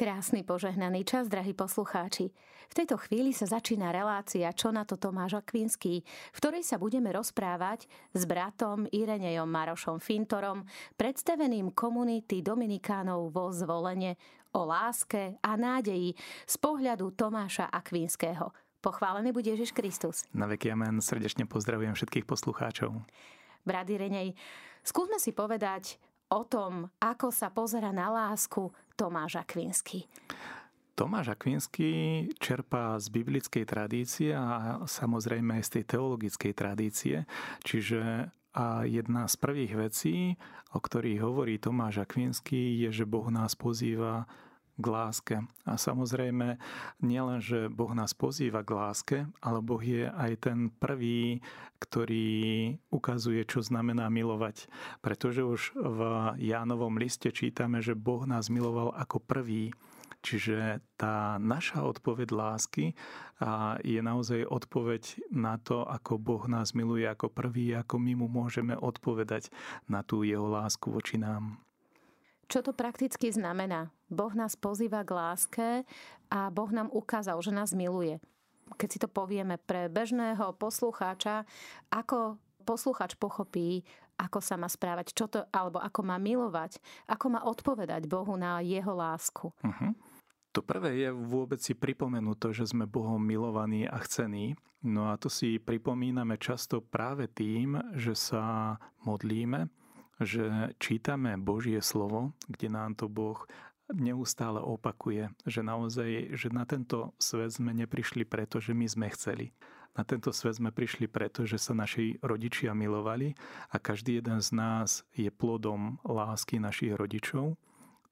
Krásny požehnaný čas, drahí poslucháči. V tejto chvíli sa začína relácia Čo na to Tomáš Akvinský, v ktorej sa budeme rozprávať s bratom Irenejom Marošom Fintorom, predstaveným komunity Dominikánov vo zvolenie o láske a nádeji z pohľadu Tomáša Akvinského. Pochválený bude Ježiš Kristus. Na veky amen. Srdečne pozdravujem všetkých poslucháčov. Brat Irenej, skúsme si povedať o tom, ako sa pozera na lásku Tomáš Akvinsky. Tomáš Akvinsky čerpá z biblickej tradície a samozrejme aj z tej teologickej tradície. Čiže a jedna z prvých vecí, o ktorých hovorí Tomáš Akvinsky, je, že Boh nás pozýva k láske. A samozrejme, nielen, že Boh nás pozýva k láske, ale Boh je aj ten prvý, ktorý ukazuje, čo znamená milovať. Pretože už v Jánovom liste čítame, že Boh nás miloval ako prvý. Čiže tá naša odpoveď lásky je naozaj odpoveď na to, ako Boh nás miluje ako prvý, ako my mu môžeme odpovedať na tú jeho lásku voči nám. Čo to prakticky znamená? Boh nás pozýva k láske a Boh nám ukázal, že nás miluje. Keď si to povieme pre bežného poslucháča, ako poslucháč pochopí, ako sa má správať, čo to, alebo ako má milovať, ako má odpovedať Bohu na jeho lásku. Uh-huh. To prvé je vôbec si pripomenúť to, že sme Bohom milovaní a chcení. No a to si pripomíname často práve tým, že sa modlíme, že čítame Božie slovo, kde nám to Boh neustále opakuje, že naozaj, že na tento svet sme neprišli preto, že my sme chceli. Na tento svet sme prišli preto, že sa naši rodičia milovali a každý jeden z nás je plodom lásky našich rodičov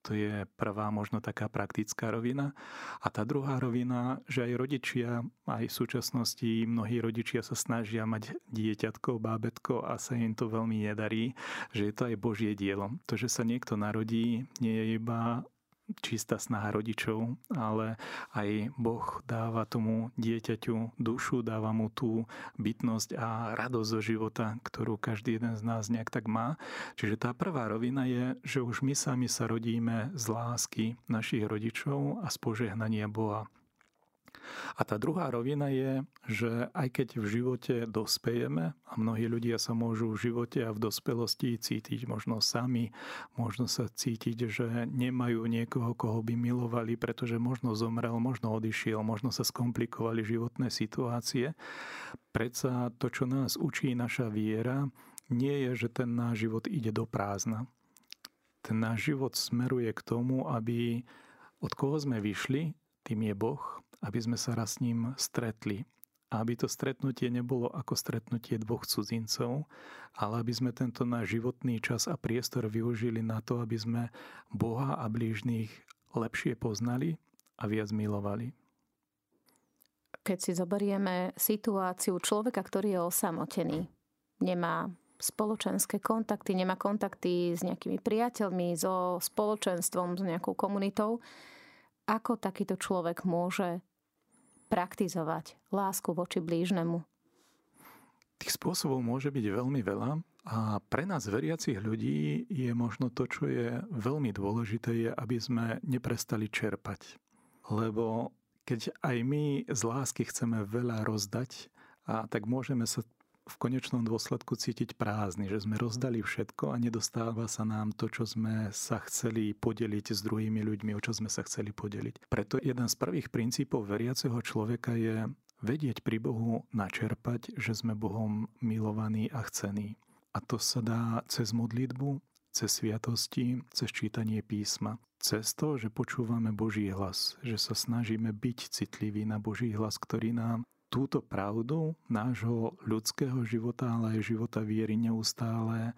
to je prvá možno taká praktická rovina. A tá druhá rovina, že aj rodičia, aj v súčasnosti mnohí rodičia sa snažia mať dieťatko, bábetko a sa im to veľmi nedarí, že je to aj Božie dielo. To, že sa niekto narodí, nie je iba čistá snaha rodičov, ale aj Boh dáva tomu dieťaťu dušu, dáva mu tú bytnosť a radosť zo života, ktorú každý jeden z nás nejak tak má. Čiže tá prvá rovina je, že už my sami sa rodíme z lásky našich rodičov a z požehnania Boha. A tá druhá rovina je, že aj keď v živote dospejeme, a mnohí ľudia sa môžu v živote a v dospelosti cítiť možno sami, možno sa cítiť, že nemajú niekoho, koho by milovali, pretože možno zomrel, možno odišiel, možno sa skomplikovali životné situácie. Predsa to, čo nás učí naša viera, nie je, že ten náš život ide do prázdna. Ten náš život smeruje k tomu, aby od koho sme vyšli, tým je Boh, aby sme sa raz s ním stretli. A aby to stretnutie nebolo ako stretnutie dvoch cudzincov, ale aby sme tento náš životný čas a priestor využili na to, aby sme Boha a blížných lepšie poznali a viac milovali. Keď si zoberieme situáciu človeka, ktorý je osamotený, nemá spoločenské kontakty, nemá kontakty s nejakými priateľmi, so spoločenstvom, s nejakou komunitou, ako takýto človek môže praktizovať lásku voči blížnemu? Tých spôsobov môže byť veľmi veľa a pre nás veriacich ľudí je možno to, čo je veľmi dôležité, je, aby sme neprestali čerpať. Lebo keď aj my z lásky chceme veľa rozdať, a tak môžeme sa v konečnom dôsledku cítiť prázdny, že sme rozdali všetko a nedostáva sa nám to, čo sme sa chceli podeliť s druhými ľuďmi, o čo sme sa chceli podeliť. Preto jeden z prvých princípov veriaceho človeka je vedieť pri Bohu načerpať, že sme Bohom milovaní a chcení. A to sa dá cez modlitbu, cez sviatosti, cez čítanie písma. Cez to, že počúvame Boží hlas, že sa snažíme byť citliví na Boží hlas, ktorý nám túto pravdu nášho ľudského života, ale aj života viery neustále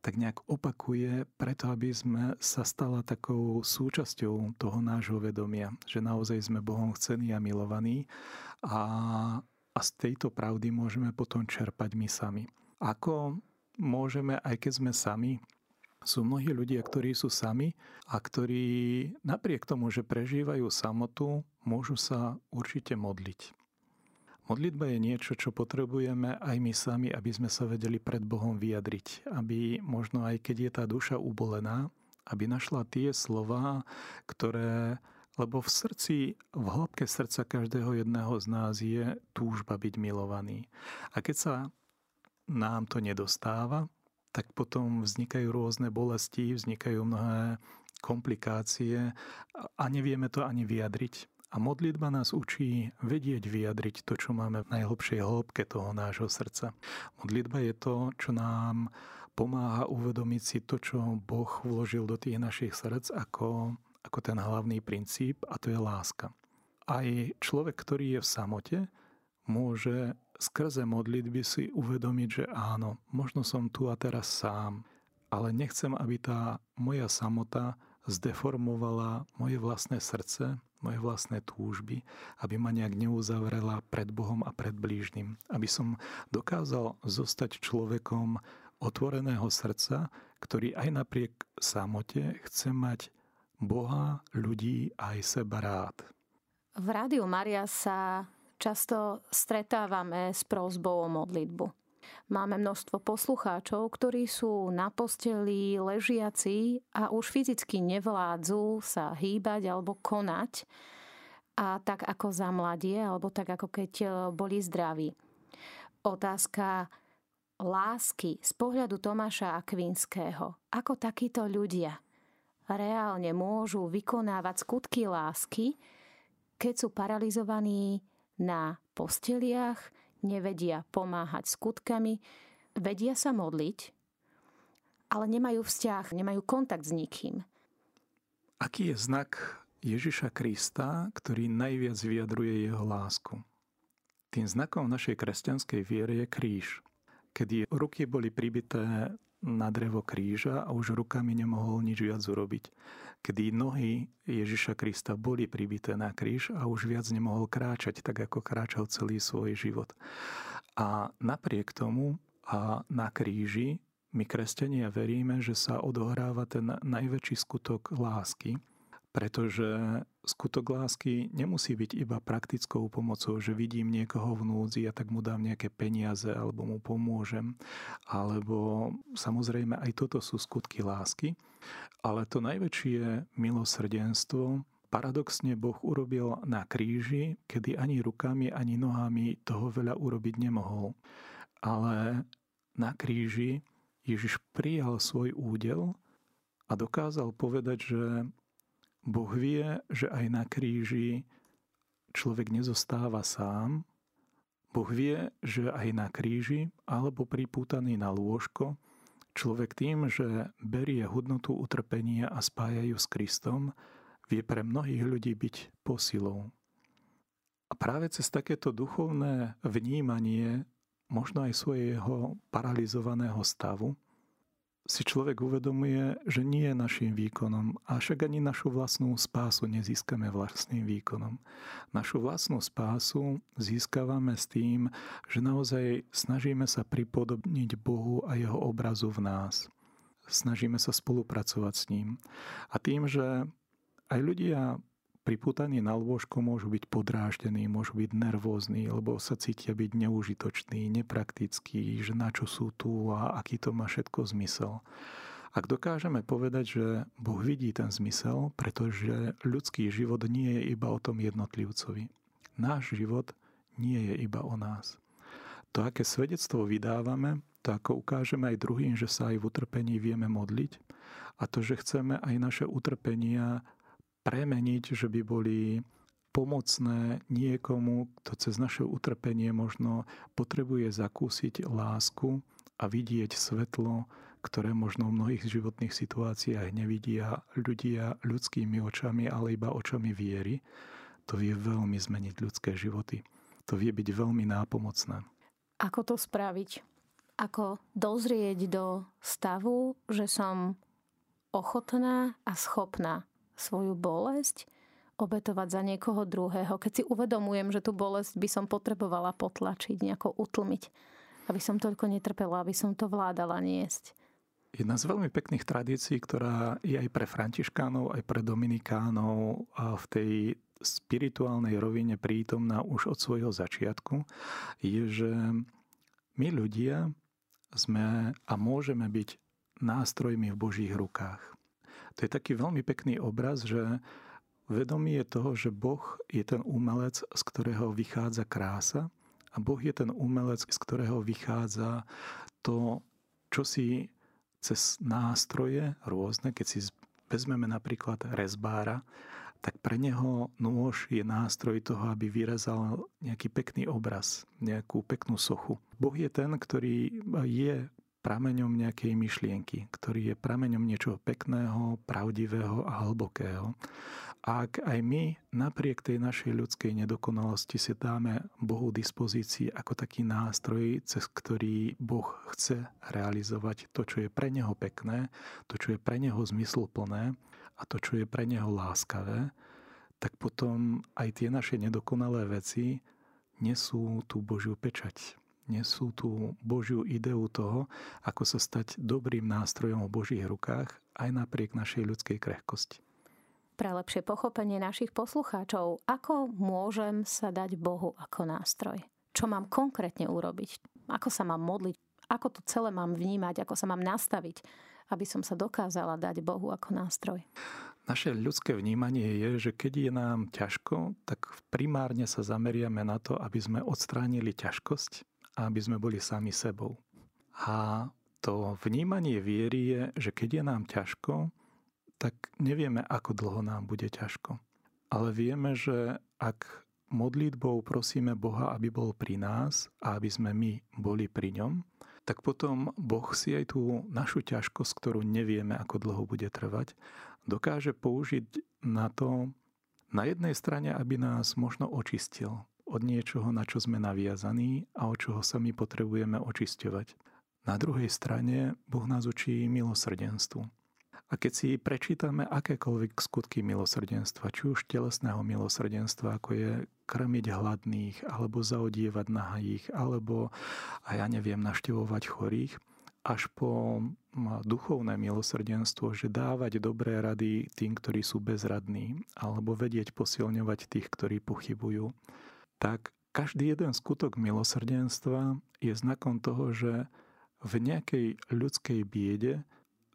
tak nejak opakuje, preto aby sme sa stala takou súčasťou toho nášho vedomia, že naozaj sme Bohom chcení a milovaní a, a z tejto pravdy môžeme potom čerpať my sami. Ako môžeme, aj keď sme sami, sú mnohí ľudia, ktorí sú sami a ktorí napriek tomu, že prežívajú samotu, môžu sa určite modliť. Modlitba je niečo, čo potrebujeme aj my sami, aby sme sa vedeli pred Bohom vyjadriť. Aby možno aj keď je tá duša ubolená, aby našla tie slova, ktoré Lebo v srdci, v hĺbke srdca každého jedného z nás je túžba byť milovaný. A keď sa nám to nedostáva, tak potom vznikajú rôzne bolesti, vznikajú mnohé komplikácie a nevieme to ani vyjadriť. A modlitba nás učí vedieť vyjadriť to, čo máme v najhlbšej hĺbke toho nášho srdca. Modlitba je to, čo nám pomáha uvedomiť si to, čo Boh vložil do tých našich srdc ako ako ten hlavný princíp a to je láska. Aj človek, ktorý je v samote, môže skrze modlitby si uvedomiť, že áno, možno som tu a teraz sám, ale nechcem, aby tá moja samota zdeformovala moje vlastné srdce, moje vlastné túžby, aby ma nejak neuzavrela pred Bohom a pred blížnym. Aby som dokázal zostať človekom otvoreného srdca, ktorý aj napriek samote chce mať Boha, ľudí aj seba rád. V Rádiu Maria sa často stretávame s prozbou o modlitbu. Máme množstvo poslucháčov, ktorí sú na posteli ležiaci a už fyzicky nevládzu sa hýbať alebo konať a tak ako za mladie, alebo tak ako keď e, boli zdraví. Otázka lásky z pohľadu Tomáša Akvinského. Ako takíto ľudia reálne môžu vykonávať skutky lásky, keď sú paralizovaní na posteliach, nevedia pomáhať skutkami, vedia sa modliť, ale nemajú vzťah, nemajú kontakt s nikým. Aký je znak Ježiša Krista, ktorý najviac vyjadruje jeho lásku? Tým znakom našej kresťanskej viery je kríž. Kedy ruky boli pribité na drevo kríža a už rukami nemohol nič viac urobiť. Kedy nohy Ježiša Krista boli pribité na kríž a už viac nemohol kráčať, tak ako kráčal celý svoj život. A napriek tomu a na kríži my kresťania veríme, že sa odohráva ten najväčší skutok lásky, pretože skutok lásky nemusí byť iba praktickou pomocou, že vidím niekoho v núdzi a tak mu dám nejaké peniaze alebo mu pomôžem. Alebo samozrejme aj toto sú skutky lásky. Ale to najväčšie milosrdenstvo paradoxne Boh urobil na kríži, kedy ani rukami, ani nohami toho veľa urobiť nemohol. Ale na kríži Ježiš prijal svoj údel a dokázal povedať, že Boh vie, že aj na kríži človek nezostáva sám. Boh vie, že aj na kríži alebo pripútaný na lôžko človek tým, že berie hodnotu utrpenia a spája ju s Kristom, vie pre mnohých ľudí byť posilou. A práve cez takéto duchovné vnímanie možno aj svojho paralizovaného stavu si človek uvedomuje, že nie je našim výkonom, a však ani našu vlastnú spásu nezískame vlastným výkonom. Našu vlastnú spásu získavame s tým, že naozaj snažíme sa pripodobniť Bohu a jeho obrazu v nás. Snažíme sa spolupracovať s ním. A tým, že aj ľudia pripútaní na lôžko môžu byť podráždení, môžu byť nervózni, lebo sa cítia byť neužitoční, nepraktickí, že na čo sú tu a aký to má všetko zmysel. Ak dokážeme povedať, že Boh vidí ten zmysel, pretože ľudský život nie je iba o tom jednotlivcovi. Náš život nie je iba o nás. To, aké svedectvo vydávame, to ako ukážeme aj druhým, že sa aj v utrpení vieme modliť a to, že chceme aj naše utrpenia premeniť, že by boli pomocné niekomu, kto cez naše utrpenie možno potrebuje zakúsiť lásku a vidieť svetlo, ktoré možno v mnohých životných situáciách nevidia ľudia ľudskými očami, ale iba očami viery, to vie veľmi zmeniť ľudské životy. To vie byť veľmi nápomocné. Ako to spraviť? Ako dozrieť do stavu, že som ochotná a schopná svoju bolesť obetovať za niekoho druhého, keď si uvedomujem, že tú bolesť by som potrebovala potlačiť, nejako utlmiť, aby som toľko netrpela, aby som to vládala niesť. Jedna z veľmi pekných tradícií, ktorá je aj pre františkánov, aj pre dominikánov v tej spirituálnej rovine prítomná už od svojho začiatku, je, že my ľudia sme a môžeme byť nástrojmi v Božích rukách. To je taký veľmi pekný obraz, že vedomie toho, že Boh je ten umelec, z ktorého vychádza krása a Boh je ten umelec, z ktorého vychádza to, čo si cez nástroje rôzne, keď si vezmeme napríklad rezbára, tak pre neho nôž je nástroj toho, aby vyrezal nejaký pekný obraz, nejakú peknú sochu. Boh je ten, ktorý je prameňom nejakej myšlienky, ktorý je prameňom niečoho pekného, pravdivého a hlbokého. A ak aj my napriek tej našej ľudskej nedokonalosti si dáme Bohu dispozícii ako taký nástroj, cez ktorý Boh chce realizovať to, čo je pre Neho pekné, to, čo je pre Neho zmysluplné a to, čo je pre Neho láskavé, tak potom aj tie naše nedokonalé veci nesú tú Božiu pečať nesú tú Božiu ideu toho, ako sa stať dobrým nástrojom v Božích rukách aj napriek našej ľudskej krehkosti. Pre lepšie pochopenie našich poslucháčov, ako môžem sa dať Bohu ako nástroj? Čo mám konkrétne urobiť? Ako sa mám modliť? Ako to celé mám vnímať? Ako sa mám nastaviť, aby som sa dokázala dať Bohu ako nástroj? Naše ľudské vnímanie je, že keď je nám ťažko, tak primárne sa zameriame na to, aby sme odstránili ťažkosť aby sme boli sami sebou. A to vnímanie viery je, že keď je nám ťažko, tak nevieme, ako dlho nám bude ťažko. Ale vieme, že ak modlitbou prosíme Boha, aby bol pri nás a aby sme my boli pri ňom, tak potom Boh si aj tú našu ťažkosť, ktorú nevieme, ako dlho bude trvať, dokáže použiť na to, na jednej strane, aby nás možno očistil od niečoho, na čo sme naviazaní a od čoho sa my potrebujeme očisťovať. Na druhej strane Boh nás učí milosrdenstvu. A keď si prečítame akékoľvek skutky milosrdenstva, či už telesného milosrdenstva, ako je krmiť hladných, alebo zaodievať nahajých, alebo, a ja neviem, naštevovať chorých, až po duchovné milosrdenstvo, že dávať dobré rady tým, ktorí sú bezradní, alebo vedieť posilňovať tých, ktorí pochybujú, tak každý jeden skutok milosrdenstva je znakom toho, že v nejakej ľudskej biede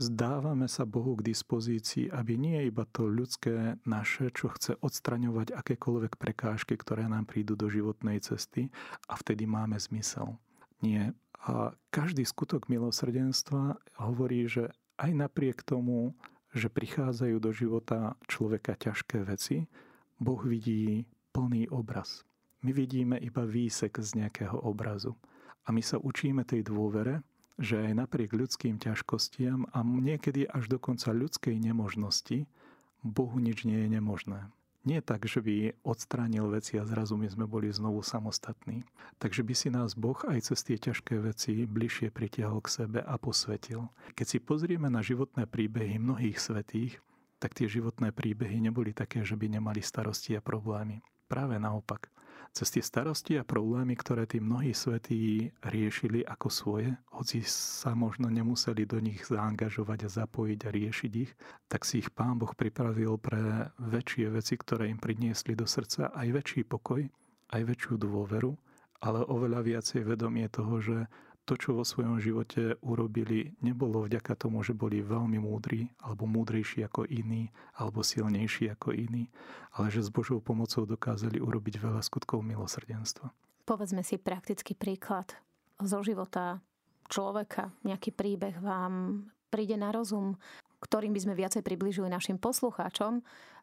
zdávame sa Bohu k dispozícii, aby nie iba to ľudské naše, čo chce odstraňovať akékoľvek prekážky, ktoré nám prídu do životnej cesty a vtedy máme zmysel. Nie. A každý skutok milosrdenstva hovorí, že aj napriek tomu, že prichádzajú do života človeka ťažké veci, Boh vidí plný obraz. My vidíme iba výsek z nejakého obrazu. A my sa učíme tej dôvere, že aj napriek ľudským ťažkostiam a niekedy až dokonca ľudskej nemožnosti, Bohu nič nie je nemožné. Nie tak, že by odstránil veci a zrazu my sme boli znovu samostatní. Takže by si nás Boh aj cez tie ťažké veci bližšie pritiahol k sebe a posvetil. Keď si pozrieme na životné príbehy mnohých svetých, tak tie životné príbehy neboli také, že by nemali starosti a problémy. Práve naopak cez tie starosti a problémy, ktoré tí mnohí svetí riešili ako svoje, hoci sa možno nemuseli do nich zaangažovať a zapojiť a riešiť ich, tak si ich Pán Boh pripravil pre väčšie veci, ktoré im priniesli do srdca aj väčší pokoj, aj väčšiu dôveru, ale oveľa viacej vedomie toho, že to, čo vo svojom živote urobili, nebolo vďaka tomu, že boli veľmi múdri, alebo múdrejší ako iní, alebo silnejší ako iní, ale že s Božou pomocou dokázali urobiť veľa skutkov milosrdenstva. Povedzme si praktický príklad zo života človeka. Nejaký príbeh vám príde na rozum, ktorým by sme viacej približili našim poslucháčom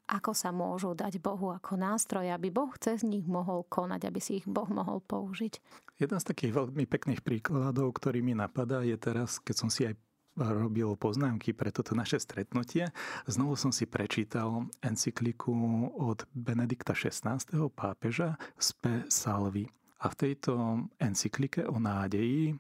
ako sa môžu dať Bohu ako nástroj, aby Boh cez nich mohol konať, aby si ich Boh mohol použiť. Jeden z takých veľmi pekných príkladov, ktorý mi napadá, je teraz, keď som si aj robil poznámky pre toto naše stretnutie. Znovu som si prečítal encykliku od Benedikta XVI. pápeža Spe Salvi. A v tejto encyklike o nádeji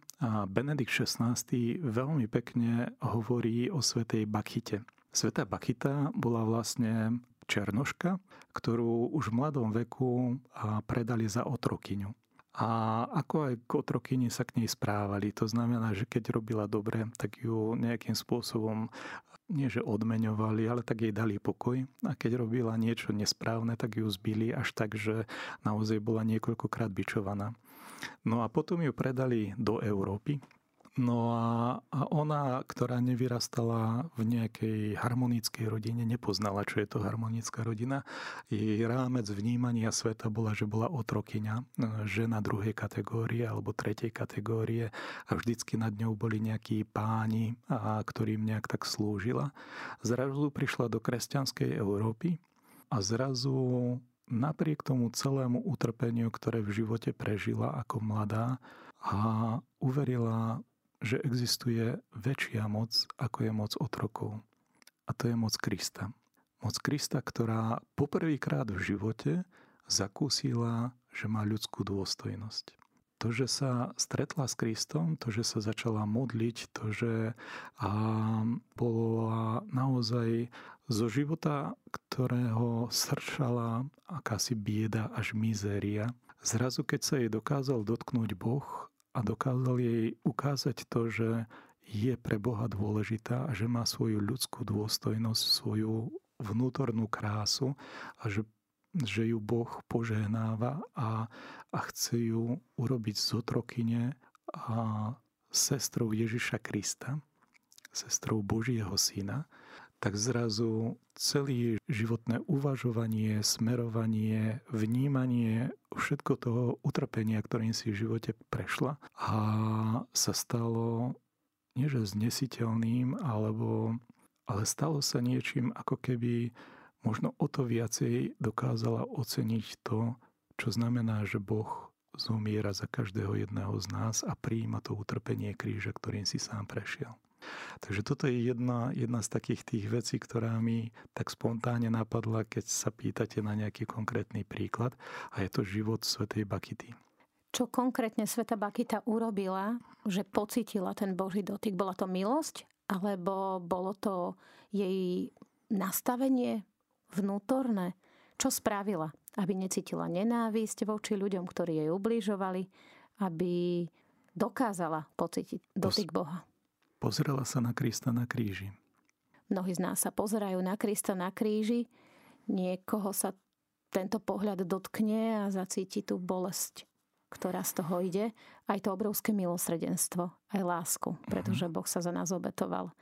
Benedikt XVI. veľmi pekne hovorí o svetej Bakite. Sveta Bakita bola vlastne Černoška, ktorú už v mladom veku predali za otrokyňu. A ako aj otrokyni sa k nej správali. To znamená, že keď robila dobre, tak ju nejakým spôsobom nie že odmeňovali, ale tak jej dali pokoj. A keď robila niečo nesprávne, tak ju zbili až tak, že naozaj bola niekoľkokrát bičovaná. No a potom ju predali do Európy. No a, a ona, ktorá nevyrastala v nejakej harmonickej rodine, nepoznala, čo je to harmonická rodina. Jej rámec vnímania sveta bola, že bola otrokyňa, žena druhej kategórie alebo tretej kategórie a vždycky nad ňou boli nejakí páni, a ktorým nejak tak slúžila. Zrazu prišla do kresťanskej Európy a zrazu napriek tomu celému utrpeniu, ktoré v živote prežila ako mladá, a uverila že existuje väčšia moc, ako je moc otrokov. A to je moc Krista. Moc Krista, ktorá poprvýkrát v živote zakúsila, že má ľudskú dôstojnosť. To, že sa stretla s Kristom, to, že sa začala modliť, to, že a bola naozaj zo života, ktorého sršala akási bieda až mizéria, zrazu keď sa jej dokázal dotknúť Boh a dokázal jej ukázať to, že je pre Boha dôležitá a že má svoju ľudskú dôstojnosť, svoju vnútornú krásu a že, že ju Boh požehnáva a, a chce ju urobiť z otrokyne a sestrou Ježiša Krista, sestrou Božieho Syna, tak zrazu celý životné uvažovanie, smerovanie, vnímanie všetko toho utrpenia, ktorým si v živote prešla a sa stalo nie znesiteľným, alebo, ale stalo sa niečím, ako keby možno o to viacej dokázala oceniť to, čo znamená, že Boh zomiera za každého jedného z nás a prijíma to utrpenie kríža, ktorým si sám prešiel. Takže toto je jedna, jedna z takých tých vecí, ktorá mi tak spontánne napadla, keď sa pýtate na nejaký konkrétny príklad a je to život svätej Bakity. Čo konkrétne Sveta Bakita urobila, že pocitila ten Boží dotyk? Bola to milosť? Alebo bolo to jej nastavenie vnútorné? Čo spravila? Aby necítila nenávisť voči ľuďom, ktorí jej ubližovali, aby dokázala pocítiť dotyk Boha. Pozrela sa na Krista na kríži. Mnohí z nás sa pozerajú na Krista na kríži, niekoho sa tento pohľad dotkne a zacíti tú bolesť, ktorá z toho ide, aj to obrovské milosrdenstvo, aj lásku, pretože mhm. Boh sa za nás obetoval.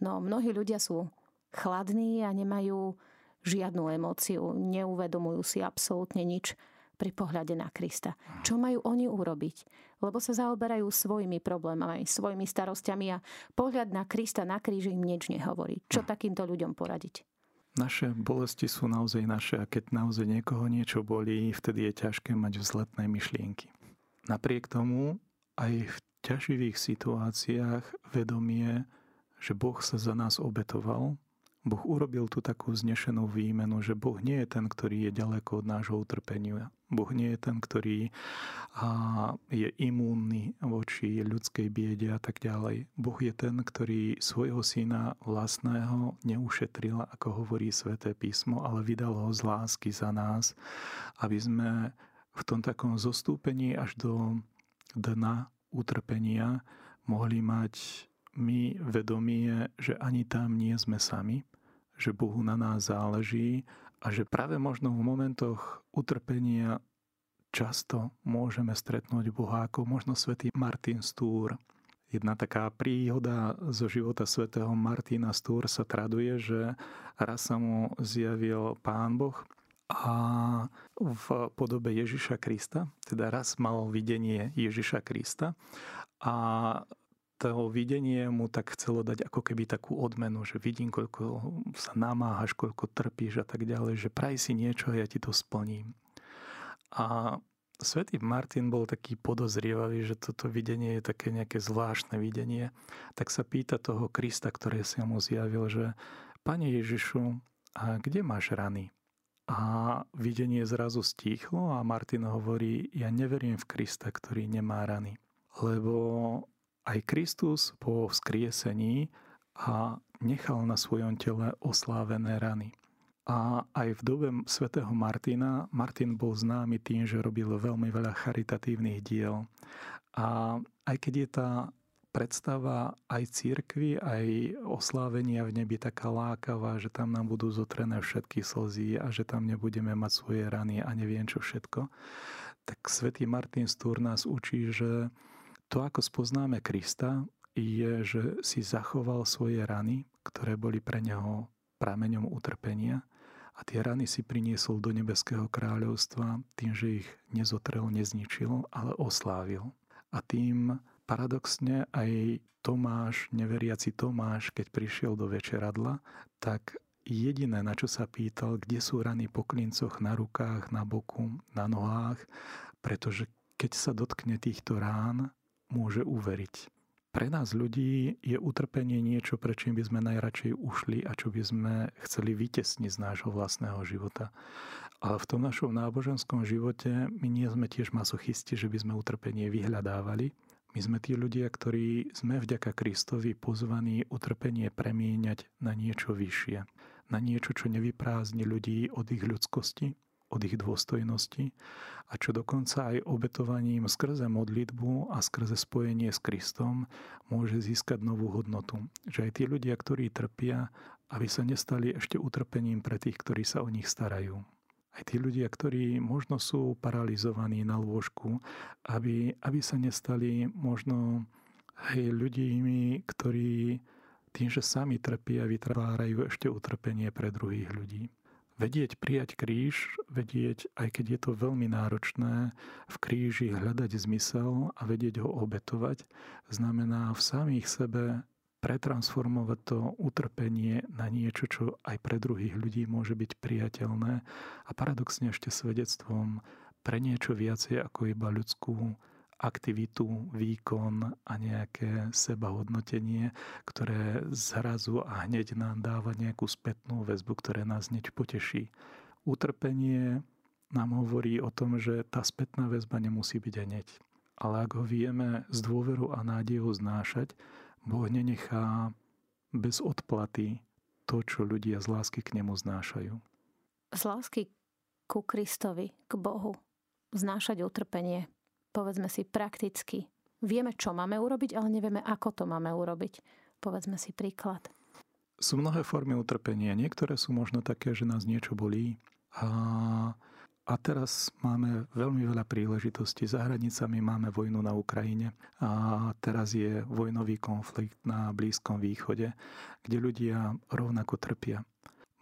No mnohí ľudia sú chladní a nemajú žiadnu emóciu, neuvedomujú si absolútne nič pri pohľade na Krista. Čo majú oni urobiť? Lebo sa zaoberajú svojimi problémami, svojimi starostiami a pohľad na Krista na kríži im nič nehovorí. Čo hm. takýmto ľuďom poradiť? Naše bolesti sú naozaj naše a keď naozaj niekoho niečo bolí, vtedy je ťažké mať vzletné myšlienky. Napriek tomu aj v ťaživých situáciách vedomie, že Boh sa za nás obetoval, Boh urobil tu takú znešenú výmenu, že Boh nie je ten, ktorý je ďaleko od nášho utrpenia. Boh nie je ten, ktorý je imúnny voči ľudskej biede a tak ďalej. Boh je ten, ktorý svojho syna vlastného neušetril, ako hovorí sväté písmo, ale vydal ho z lásky za nás, aby sme v tom takom zostúpení až do dna utrpenia mohli mať my vedomie, že ani tam nie sme sami, že Bohu na nás záleží a že práve možno v momentoch utrpenia často môžeme stretnúť Boha ako možno svätý Martin Stúr. Jedna taká príhoda zo života svätého Martina Stúr sa traduje, že raz sa mu zjavil Pán Boh a v podobe Ježiša Krista, teda raz mal videnie Ježiša Krista a to videnie mu tak chcelo dať ako keby takú odmenu, že vidím, koľko sa namáhaš, koľko trpíš a tak ďalej, že praj si niečo a ja ti to splním. A svätý Martin bol taký podozrievavý, že toto videnie je také nejaké zvláštne videnie, tak sa pýta toho Krista, ktorý sa mu zjavil, že Pane Ježišu, a kde máš rany? A videnie zrazu stíchlo a Martin hovorí, ja neverím v Krista, ktorý nemá rany. Lebo aj Kristus po vzkriesení a nechal na svojom tele oslávené rany. A aj v dobe svätého Martina, Martin bol známy tým, že robil veľmi veľa charitatívnych diel. A aj keď je tá predstava aj církvy, aj oslávenia v nebi taká lákavá, že tam nám budú zotrené všetky slzy a že tam nebudeme mať svoje rany a neviem čo všetko, tak svätý Martin Stúr nás učí, že to, ako spoznáme Krista, je, že si zachoval svoje rany, ktoré boli pre neho prameňom utrpenia a tie rany si priniesol do nebeského kráľovstva tým, že ich nezotrel, nezničil, ale oslávil. A tým paradoxne aj Tomáš, neveriaci Tomáš, keď prišiel do večeradla, tak jediné, na čo sa pýtal, kde sú rany po klincoch na rukách, na boku, na nohách, pretože keď sa dotkne týchto rán, môže uveriť. Pre nás ľudí je utrpenie niečo, prečím by sme najradšej ušli a čo by sme chceli vytesniť z nášho vlastného života. Ale v tom našom náboženskom živote my nie sme tiež masochisti, že by sme utrpenie vyhľadávali. My sme tí ľudia, ktorí sme vďaka Kristovi pozvaní utrpenie premieňať na niečo vyššie. Na niečo, čo nevyprázdni ľudí od ich ľudskosti, od ich dôstojnosti a čo dokonca aj obetovaním skrze modlitbu a skrze spojenie s Kristom môže získať novú hodnotu. Že aj tí ľudia, ktorí trpia, aby sa nestali ešte utrpením pre tých, ktorí sa o nich starajú. Aj tí ľudia, ktorí možno sú paralizovaní na lôžku, aby, aby sa nestali možno hej, ľuďmi, ktorí tým, že sami trpia, vytvárajú ešte utrpenie pre druhých ľudí. Vedieť prijať kríž, vedieť, aj keď je to veľmi náročné, v kríži hľadať zmysel a vedieť ho obetovať, znamená v samých sebe pretransformovať to utrpenie na niečo, čo aj pre druhých ľudí môže byť priateľné a paradoxne ešte svedectvom pre niečo viacej ako iba ľudskú aktivitu, výkon a nejaké sebahodnotenie, ktoré zrazu a hneď nám dáva nejakú spätnú väzbu, ktoré nás hneď poteší. Utrpenie nám hovorí o tom, že tá spätná väzba nemusí byť hneď. Ale ak ho vieme z dôveru a nádejou znášať, Boh nenechá bez odplaty to, čo ľudia z lásky k nemu znášajú. Z lásky ku Kristovi, k Bohu, znášať utrpenie, povedzme si prakticky. Vieme, čo máme urobiť, ale nevieme, ako to máme urobiť. Povedzme si príklad. Sú mnohé formy utrpenia. Niektoré sú možno také, že nás niečo bolí. A, a teraz máme veľmi veľa príležitostí. Za hranicami máme vojnu na Ukrajine. A teraz je vojnový konflikt na Blízkom východe, kde ľudia rovnako trpia.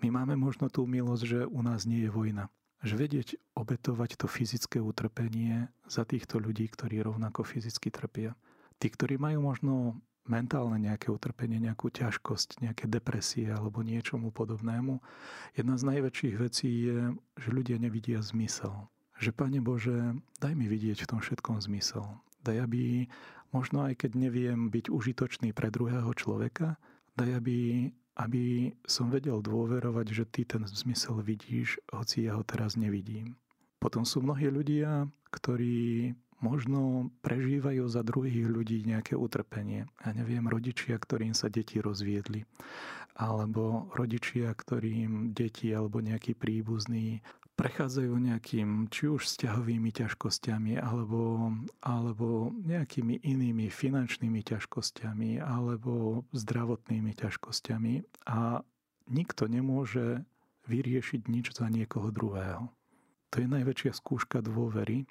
My máme možno tú milosť, že u nás nie je vojna že vedieť obetovať to fyzické utrpenie za týchto ľudí, ktorí rovnako fyzicky trpia. Tí, ktorí majú možno mentálne nejaké utrpenie, nejakú ťažkosť, nejaké depresie alebo niečomu podobnému, jedna z najväčších vecí je, že ľudia nevidia zmysel. Že, Pane Bože, daj mi vidieť v tom všetkom zmysel. Daj, aby možno aj keď neviem byť užitočný pre druhého človeka, daj, aby aby som vedel dôverovať, že ty ten zmysel vidíš, hoci ja ho teraz nevidím. Potom sú mnohí ľudia, ktorí možno prežívajú za druhých ľudí nejaké utrpenie. Ja neviem, rodičia, ktorým sa deti rozviedli, alebo rodičia, ktorým deti alebo nejaký príbuzný prechádzajú nejakým či už vzťahovými ťažkosťami alebo, alebo nejakými inými finančnými ťažkosťami alebo zdravotnými ťažkosťami a nikto nemôže vyriešiť nič za niekoho druhého. To je najväčšia skúška dôvery,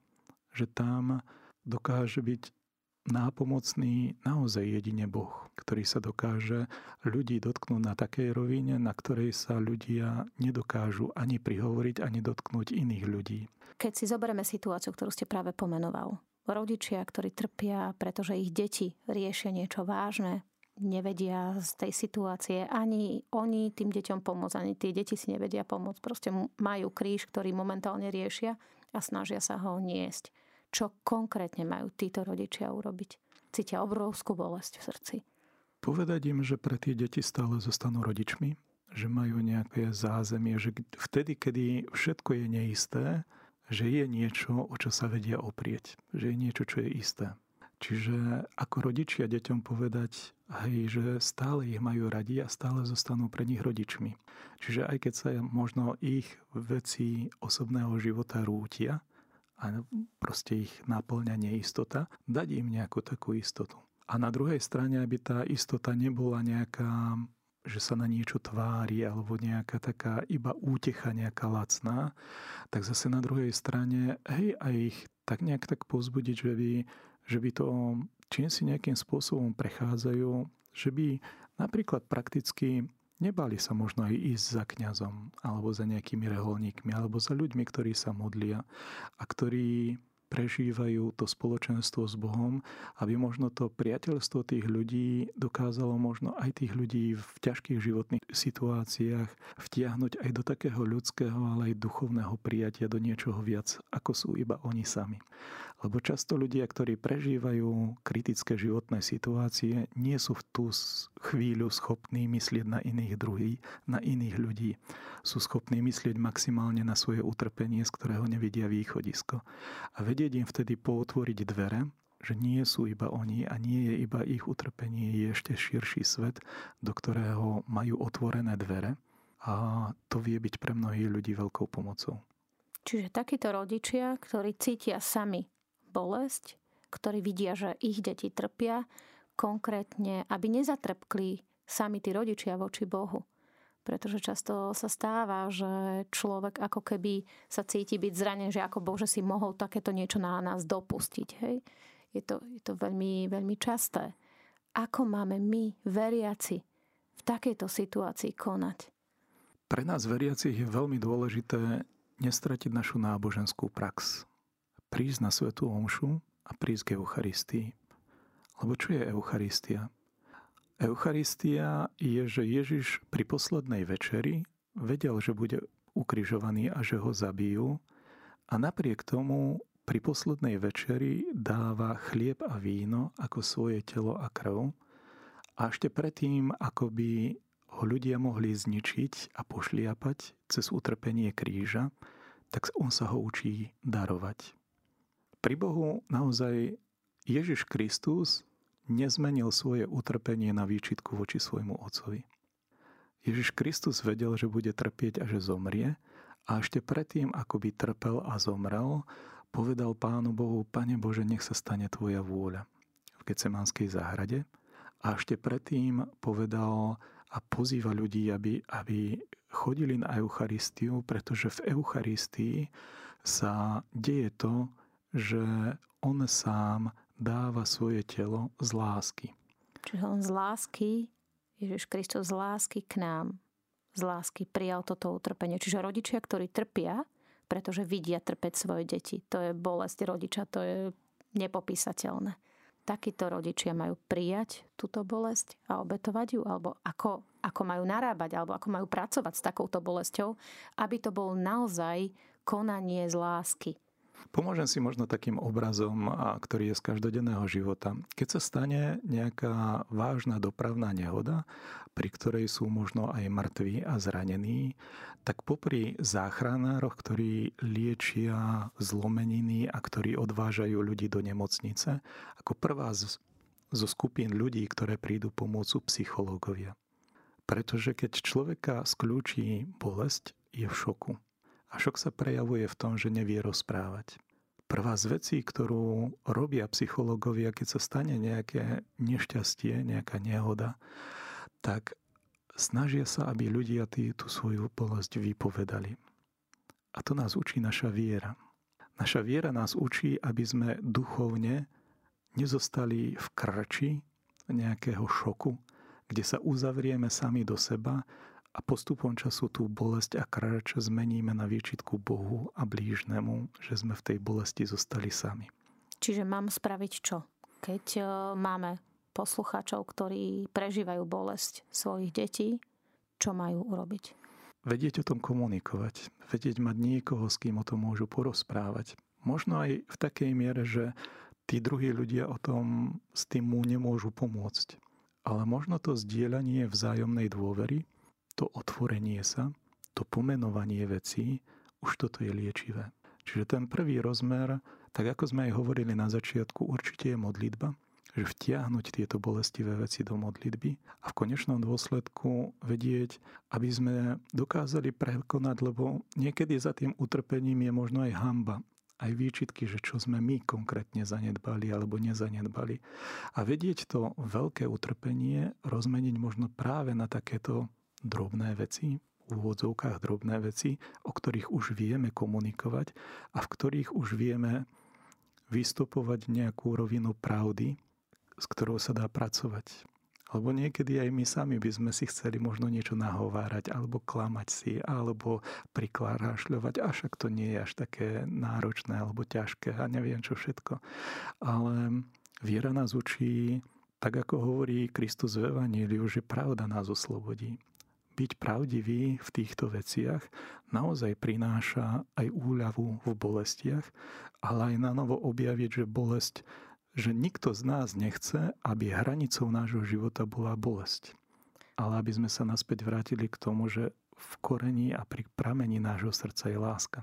že tam dokáže byť nápomocný naozaj jedine Boh, ktorý sa dokáže ľudí dotknúť na takej rovine, na ktorej sa ľudia nedokážu ani prihovoriť, ani dotknúť iných ľudí. Keď si zoberieme situáciu, ktorú ste práve pomenoval, rodičia, ktorí trpia, pretože ich deti riešia niečo vážne, nevedia z tej situácie ani oni tým deťom pomôcť, ani tie deti si nevedia pomôcť. Proste majú kríž, ktorý momentálne riešia a snažia sa ho niesť čo konkrétne majú títo rodičia urobiť. Cítia obrovskú bolesť v srdci. Povedať im, že pre tie deti stále zostanú rodičmi, že majú nejaké zázemie, že vtedy, kedy všetko je neisté, že je niečo, o čo sa vedia oprieť, že je niečo, čo je isté. Čiže ako rodičia deťom povedať, hej, že stále ich majú radi a stále zostanú pre nich rodičmi. Čiže aj keď sa možno ich veci osobného života rútia, a proste ich náplňa neistota, dať im nejakú takú istotu. A na druhej strane, aby tá istota nebola nejaká, že sa na niečo tvári, alebo nejaká taká iba útecha nejaká lacná, tak zase na druhej strane, hej, aj ich tak nejak tak povzbudiť, že by, že by to čím si nejakým spôsobom prechádzajú, že by napríklad prakticky nebali sa možno aj ísť za kňazom, alebo za nejakými reholníkmi, alebo za ľuďmi, ktorí sa modlia a ktorí prežívajú to spoločenstvo s Bohom, aby možno to priateľstvo tých ľudí dokázalo možno aj tých ľudí v ťažkých životných situáciách vtiahnuť aj do takého ľudského, ale aj duchovného prijatia do niečoho viac, ako sú iba oni sami. Lebo často ľudia, ktorí prežívajú kritické životné situácie, nie sú v tú chvíľu schopní myslieť na iných druhých, na iných ľudí. Sú schopní myslieť maximálne na svoje utrpenie, z ktorého nevidia východisko. A vedieť im vtedy pootvoriť dvere, že nie sú iba oni a nie je iba ich utrpenie, je ešte širší svet, do ktorého majú otvorené dvere a to vie byť pre mnohých ľudí veľkou pomocou. Čiže takíto rodičia, ktorí cítia sami bolesť, ktorí vidia, že ich deti trpia, konkrétne, aby nezatrpkli sami tí rodičia voči Bohu. Pretože často sa stáva, že človek ako keby sa cíti byť zranený, že ako Bože si mohol takéto niečo na nás dopustiť. Hej? Je, to, je to veľmi, veľmi časté. Ako máme my, veriaci, v takejto situácii konať? Pre nás veriacich je veľmi dôležité nestratiť našu náboženskú prax prísť na Svetú Omšu a prísť k Eucharistii. Lebo čo je Eucharistia? Eucharistia je, že Ježiš pri poslednej večeri vedel, že bude ukrižovaný a že ho zabijú a napriek tomu pri poslednej večeri dáva chlieb a víno ako svoje telo a krv a ešte predtým, ako by ho ľudia mohli zničiť a pošliapať cez utrpenie kríža, tak on sa ho učí darovať. Pri Bohu naozaj Ježiš Kristus nezmenil svoje utrpenie na výčitku voči svojmu otcovi. Ježiš Kristus vedel, že bude trpieť a že zomrie a ešte predtým, ako by trpel a zomrel, povedal Pánu Bohu, Pane Bože, nech sa stane Tvoja vôľa v Gecemanskej záhrade a ešte predtým povedal a pozýva ľudí, aby, aby chodili na Eucharistiu, pretože v Eucharistii sa deje to, že on sám dáva svoje telo z lásky. Čiže on z lásky, Ježiš Kristus z lásky k nám, z lásky prijal toto utrpenie. Čiže rodičia, ktorí trpia, pretože vidia trpeť svoje deti. To je bolesť rodiča, to je nepopísateľné. Takíto rodičia majú prijať túto bolesť a obetovať ju, alebo ako, ako majú narábať, alebo ako majú pracovať s takouto bolesťou, aby to bol naozaj konanie z lásky Pomôžem si možno takým obrazom, ktorý je z každodenného života. Keď sa stane nejaká vážna dopravná nehoda, pri ktorej sú možno aj mŕtvi a zranení, tak popri záchranároch, ktorí liečia zlomeniny a ktorí odvážajú ľudí do nemocnice, ako prvá z, zo skupín ľudí, ktoré prídu pomôcť psychológovia. Pretože keď človeka skľúči bolesť, je v šoku a šok sa prejavuje v tom, že nevie rozprávať. Prvá z vecí, ktorú robia psychológovia, keď sa stane nejaké nešťastie, nejaká nehoda, tak snažia sa, aby ľudia tý, tú svoju bolesť vypovedali. A to nás učí naša viera. Naša viera nás učí, aby sme duchovne nezostali v krči nejakého šoku, kde sa uzavrieme sami do seba a postupom času tú bolesť a krč zmeníme na výčitku Bohu a blížnemu, že sme v tej bolesti zostali sami. Čiže mám spraviť čo? Keď e, máme poslucháčov, ktorí prežívajú bolesť svojich detí, čo majú urobiť? Vedieť o tom komunikovať, vedieť mať niekoho, s kým o tom môžu porozprávať. Možno aj v takej miere, že tí druhí ľudia o tom s tým mu nemôžu pomôcť. Ale možno to zdieľanie vzájomnej dôvery, to otvorenie sa, to pomenovanie vecí, už toto je liečivé. Čiže ten prvý rozmer, tak ako sme aj hovorili na začiatku, určite je modlitba, že vtiahnuť tieto bolestivé veci do modlitby a v konečnom dôsledku vedieť, aby sme dokázali prekonať, lebo niekedy za tým utrpením je možno aj hamba, aj výčitky, že čo sme my konkrétne zanedbali alebo nezanedbali. A vedieť to veľké utrpenie rozmeniť možno práve na takéto drobné veci, v úvodzovkách drobné veci, o ktorých už vieme komunikovať a v ktorých už vieme vystupovať nejakú rovinu pravdy, s ktorou sa dá pracovať. Lebo niekedy aj my sami by sme si chceli možno niečo nahovárať, alebo klamať si, alebo priklárašľovať, a však to nie je až také náročné alebo ťažké a neviem čo všetko. Ale viera nás učí, tak ako hovorí Kristus v Evaníliu, že pravda nás oslobodí. Byť pravdivý v týchto veciach naozaj prináša aj úľavu v bolestiach, ale aj na novo objaviť, že bolesť že nikto z nás nechce, aby hranicou nášho života bola bolesť. Ale aby sme sa naspäť vrátili k tomu, že v korení a pri pramení nášho srdca je láska.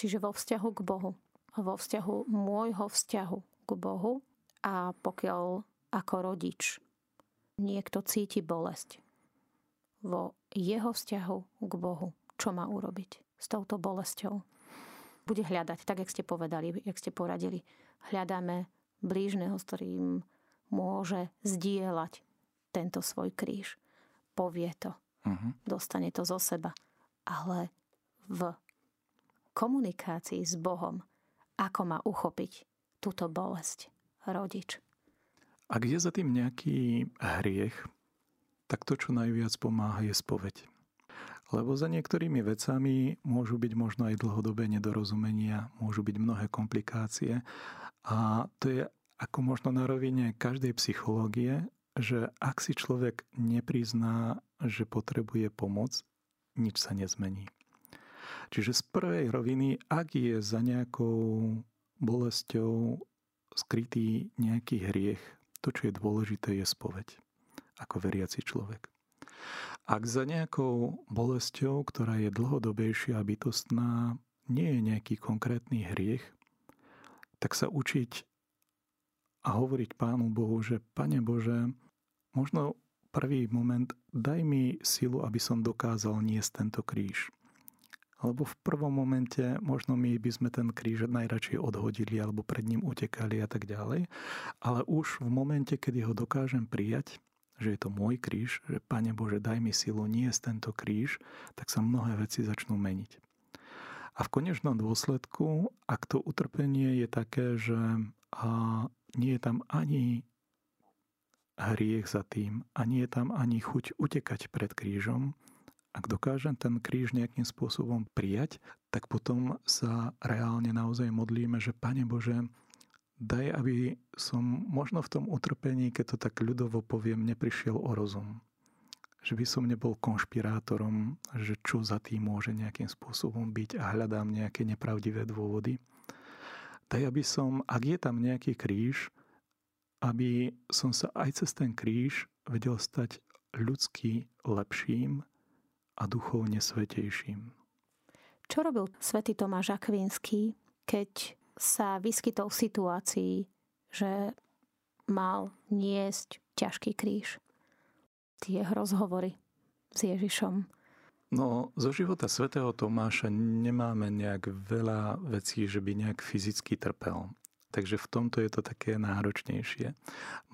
Čiže vo vzťahu k Bohu. Vo vzťahu môjho vzťahu k Bohu a pokiaľ ako rodič niekto cíti bolesť vo jeho vzťahu k Bohu, čo má urobiť s touto bolesťou? Bude hľadať, tak jak ste povedali, jak ste poradili. Hľadáme blížneho, s ktorým môže zdieľať tento svoj kríž. Povie to. Uh-huh. Dostane to zo seba. Ale v komunikácii s Bohom, ako má uchopiť túto bolesť rodič. Ak je za tým nejaký hriech, tak to, čo najviac pomáha, je spoveď. Lebo za niektorými vecami môžu byť možno aj dlhodobé nedorozumenia, môžu byť mnohé komplikácie a to je ako možno na rovine každej psychológie, že ak si človek neprizná, že potrebuje pomoc, nič sa nezmení. Čiže z prvej roviny, ak je za nejakou bolesťou skrytý nejaký hriech, to, čo je dôležité, je spoveď ako veriaci človek. Ak za nejakou bolesťou, ktorá je dlhodobejšia a bytostná, nie je nejaký konkrétny hriech, tak sa učiť a hovoriť Pánu Bohu, že Pane Bože, možno prvý moment, daj mi silu, aby som dokázal niesť tento kríž. Lebo v prvom momente možno my by sme ten kríž najradšej odhodili alebo pred ním utekali a tak ďalej. Ale už v momente, kedy ho dokážem prijať, že je to môj kríž, že Pane Bože, daj mi silu niesť tento kríž, tak sa mnohé veci začnú meniť. A v konečnom dôsledku, ak to utrpenie je také, že nie je tam ani hriech za tým a nie je tam ani chuť utekať pred krížom, ak dokážem ten kríž nejakým spôsobom prijať, tak potom sa reálne naozaj modlíme, že Pane Bože, daj, aby som možno v tom utrpení, keď to tak ľudovo poviem, neprišiel o rozum. Že by som nebol konšpirátorom, že čo za tým môže nejakým spôsobom byť a hľadám nejaké nepravdivé dôvody. Daj, aby som, ak je tam nejaký kríž, aby som sa aj cez ten kríž vedel stať ľudský lepším a duchovne svetejším. Čo robil svätý Tomáš Akvinský, keď sa vyskytol v situácii, že mal niesť ťažký kríž. Tie rozhovory s Ježišom. No, zo života svätého Tomáša nemáme nejak veľa vecí, že by nejak fyzicky trpel. Takže v tomto je to také náročnejšie.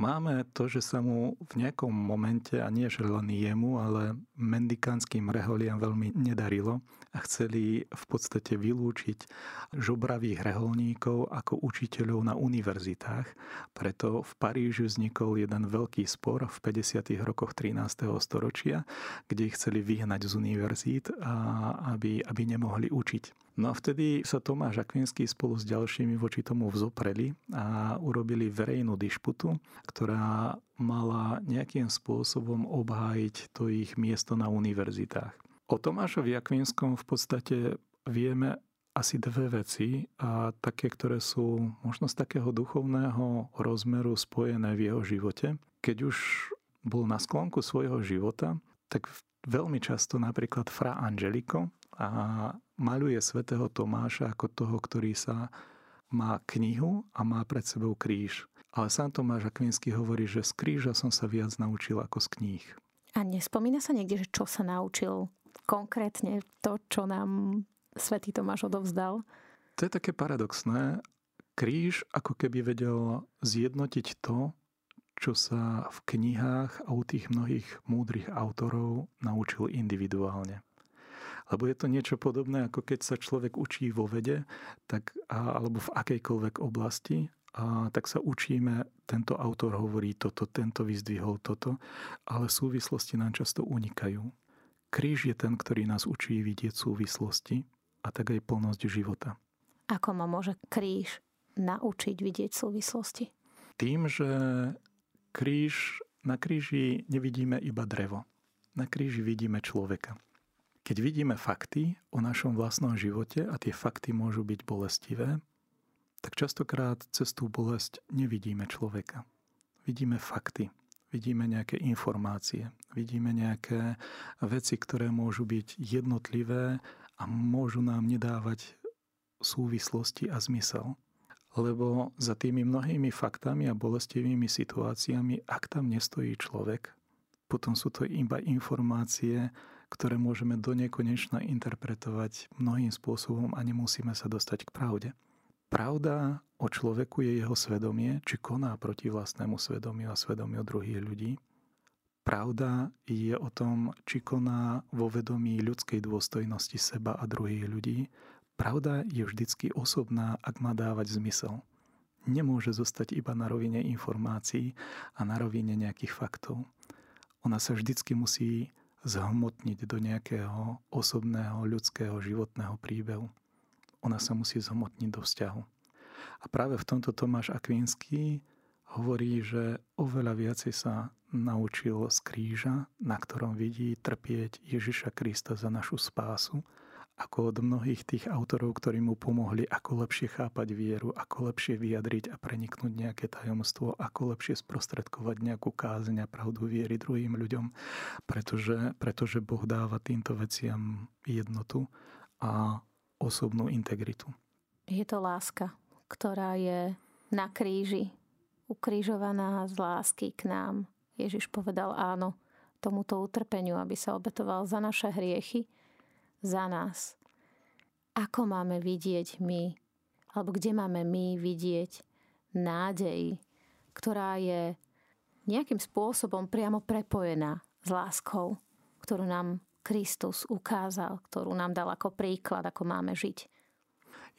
Máme to, že sa mu v nejakom momente, a nie že len jemu, ale mendikánskym reholiam veľmi nedarilo a chceli v podstate vylúčiť žobravých reholníkov ako učiteľov na univerzitách. Preto v Paríži vznikol jeden veľký spor v 50. rokoch 13. storočia, kde ich chceli vyhnať z univerzít, aby, aby nemohli učiť. No a vtedy sa Tomáš Akvinský spolu s ďalšími voči tomu vzopreli a urobili verejnú dišputu, ktorá mala nejakým spôsobom obhájiť to ich miesto na univerzitách. O Tomášovi Akvinskom v podstate vieme asi dve veci a také, ktoré sú možno z takého duchovného rozmeru spojené v jeho živote. Keď už bol na sklonku svojho života, tak veľmi často napríklad Fra Angelico a maľuje svätého Tomáša ako toho, ktorý sa má knihu a má pred sebou kríž. Ale sám Tomáš Akvinský hovorí, že z kríža som sa viac naučil ako z kníh. A nespomína sa niekde, že čo sa naučil konkrétne to, čo nám svätý Tomáš odovzdal? To je také paradoxné. Kríž ako keby vedel zjednotiť to, čo sa v knihách a u tých mnohých múdrych autorov naučil individuálne. Lebo je to niečo podobné, ako keď sa človek učí vo vede, tak, alebo v akejkoľvek oblasti, a tak sa učíme, tento autor hovorí toto, tento vyzdvihol toto, ale súvislosti nám často unikajú. Kríž je ten, ktorý nás učí vidieť súvislosti a tak aj plnosť života. Ako ma môže kríž naučiť vidieť súvislosti? Tým, že kríž, na kríži nevidíme iba drevo. Na kríži vidíme človeka. Keď vidíme fakty o našom vlastnom živote a tie fakty môžu byť bolestivé, tak častokrát cez tú bolesť nevidíme človeka. Vidíme fakty, vidíme nejaké informácie, vidíme nejaké veci, ktoré môžu byť jednotlivé a môžu nám nedávať súvislosti a zmysel. Lebo za tými mnohými faktami a bolestivými situáciami, ak tam nestojí človek, potom sú to iba informácie, ktoré môžeme do nekonečna interpretovať mnohým spôsobom a nemusíme sa dostať k pravde. Pravda o človeku je jeho svedomie, či koná proti vlastnému svedomiu a svedomiu druhých ľudí. Pravda je o tom, či koná vo vedomí ľudskej dôstojnosti seba a druhých ľudí. Pravda je vždycky osobná, ak má dávať zmysel. Nemôže zostať iba na rovine informácií a na rovine nejakých faktov. Ona sa vždycky musí zhmotniť do nejakého osobného ľudského životného príbehu ona sa musí zhmotniť do vzťahu. A práve v tomto Tomáš Akvinský hovorí, že oveľa viacej sa naučil z kríža, na ktorom vidí trpieť Ježiša Krista za našu spásu, ako od mnohých tých autorov, ktorí mu pomohli, ako lepšie chápať vieru, ako lepšie vyjadriť a preniknúť nejaké tajomstvo, ako lepšie sprostredkovať nejakú kázeň a pravdu viery druhým ľuďom, pretože, pretože Boh dáva týmto veciam jednotu a osobnú integritu. Je to láska, ktorá je na kríži, ukrižovaná z lásky k nám. Ježiš povedal áno tomuto utrpeniu, aby sa obetoval za naše hriechy, za nás. Ako máme vidieť my, alebo kde máme my vidieť nádej, ktorá je nejakým spôsobom priamo prepojená s láskou, ktorú nám Kristus ukázal, ktorú nám dal ako príklad, ako máme žiť.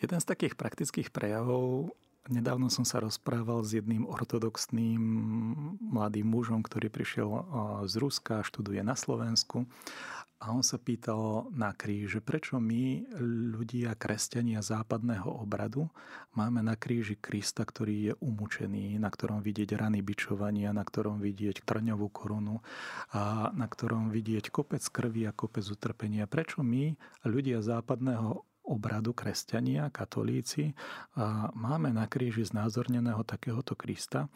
Jeden z takých praktických prejavov Nedávno som sa rozprával s jedným ortodoxným mladým mužom, ktorý prišiel z Ruska, študuje na Slovensku a on sa pýtal na kríže, prečo my, ľudia, kresťania západného obradu, máme na kríži Krista, ktorý je umúčený, na ktorom vidieť rany bičovania, na ktorom vidieť trňovú korunu a na ktorom vidieť kopec krvi a kopec utrpenia. Prečo my, ľudia západného obradu kresťania, katolíci, máme na kríži znázorneného takéhoto Krista,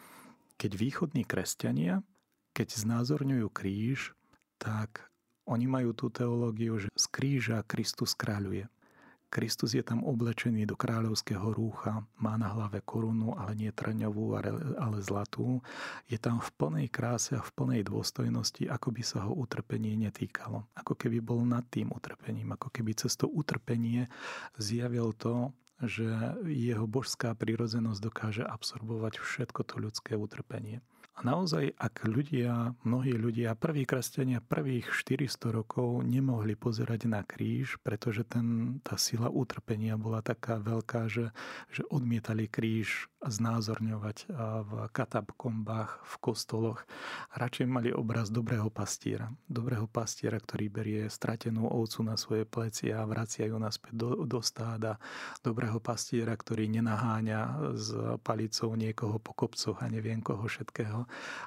keď východní kresťania, keď znázorňujú kríž, tak oni majú tú teológiu, že z kríža Kristus kráľuje. Kristus je tam oblečený do kráľovského rúcha, má na hlave korunu, ale nie trňovú, ale zlatú. Je tam v plnej kráse a v plnej dôstojnosti, ako by sa ho utrpenie netýkalo. Ako keby bol nad tým utrpením, ako keby cez to utrpenie zjavil to, že jeho božská prírodzenosť dokáže absorbovať všetko to ľudské utrpenie. A naozaj, ak ľudia, mnohí ľudia, prví kresťania prvých 400 rokov nemohli pozerať na kríž, pretože ten, tá sila utrpenia bola taká veľká, že, že odmietali kríž znázorňovať v katapkombách, v kostoloch. Radšej mali obraz dobrého pastiera. Dobrého pastiera, ktorý berie stratenú ovcu na svoje plecia a vracia ju naspäť do, do stáda. Dobrého pastiera, ktorý nenaháňa s palicou niekoho po kopcoch a neviem koho všetkého.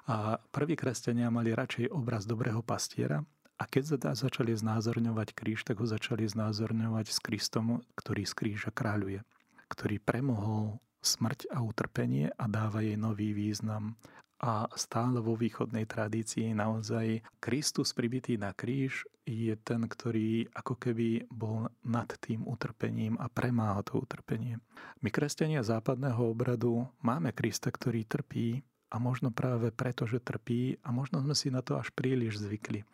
A prví kresťania mali radšej obraz dobrého pastiera, a keď začali znázorňovať kríž, tak ho začali znázorňovať s Kristom, ktorý z kríža kráľuje, ktorý premohol smrť a utrpenie a dáva jej nový význam. A stále vo východnej tradícii naozaj Kristus pribitý na kríž je ten, ktorý ako keby bol nad tým utrpením a premáha to utrpenie. My, kresťania západného obradu, máme Krista, ktorý trpí a možno práve preto, že trpí a možno sme si na to až príliš zvykli.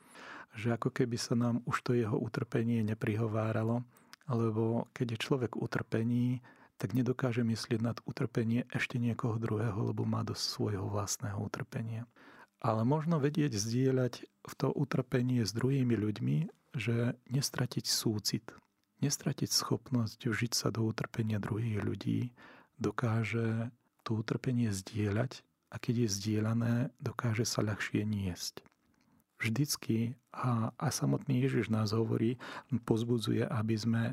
Že ako keby sa nám už to jeho utrpenie neprihováralo, lebo keď je človek utrpení, tak nedokáže myslieť nad utrpenie ešte niekoho druhého, lebo má do svojho vlastného utrpenia. ale možno vedieť zdieľať v to utrpenie s druhými ľuďmi, že nestratiť súcit, nestratiť schopnosť vžiť sa do utrpenia druhých ľudí, dokáže to utrpenie zdieľať a keď je zdieľané, dokáže sa ľahšie niesť. Vždycky, a, a samotný Ježiš nás hovorí, pozbudzuje, aby sme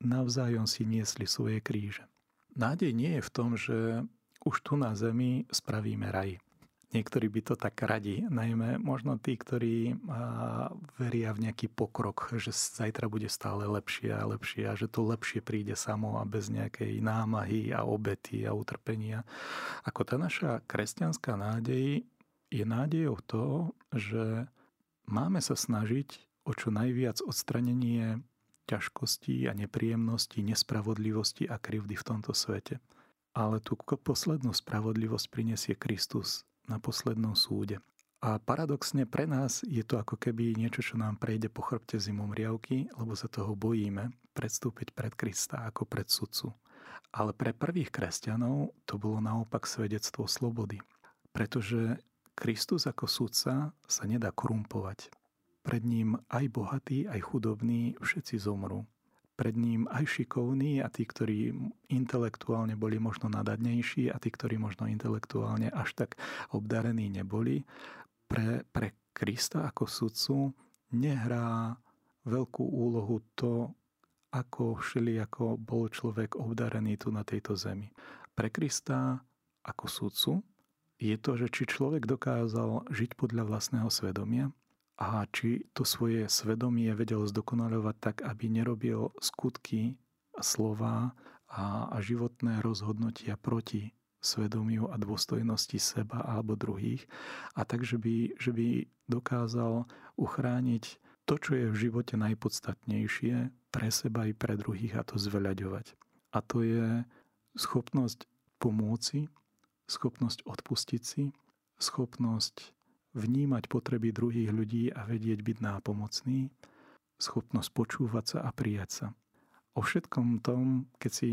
navzájom si niesli svoje kríže. Nádej nie je v tom, že už tu na zemi spravíme raj. Niektorí by to tak radi, najmä možno tí, ktorí veria v nejaký pokrok, že zajtra bude stále lepšie a lepšie a že to lepšie príde samo a bez nejakej námahy a obety a utrpenia. Ako tá naša kresťanská nádej je nádejou to, že máme sa snažiť o čo najviac odstranenie ťažkostí a nepríjemností, nespravodlivosti a krivdy v tomto svete. Ale tú poslednú spravodlivosť prinesie Kristus na poslednom súde. A paradoxne pre nás je to ako keby niečo, čo nám prejde po chrbte zimom riavky, lebo sa toho bojíme predstúpiť pred Krista ako pred sudcu. Ale pre prvých kresťanov to bolo naopak svedectvo slobody. Pretože Kristus ako sudca sa nedá korumpovať. Pred ním aj bohatí, aj chudobní všetci zomrú pred ním aj šikovní a tí, ktorí intelektuálne boli možno nadadnejší a tí, ktorí možno intelektuálne až tak obdarení neboli. Pre, pre Krista ako sudcu nehrá veľkú úlohu to, ako všeli, ako bol človek obdarený tu na tejto zemi. Pre Krista ako sudcu je to, že či človek dokázal žiť podľa vlastného svedomia, a či to svoje svedomie vedel zdokonalovať tak, aby nerobil skutky slova a, a životné rozhodnutia proti svedomiu a dôstojnosti seba alebo druhých a tak, že by, že by dokázal uchrániť to, čo je v živote najpodstatnejšie pre seba i pre druhých a to zveľaďovať. A to je schopnosť pomôci, schopnosť odpustiť si, schopnosť vnímať potreby druhých ľudí a vedieť byť nápomocný, schopnosť počúvať sa a prijať sa. O všetkom tom, keď si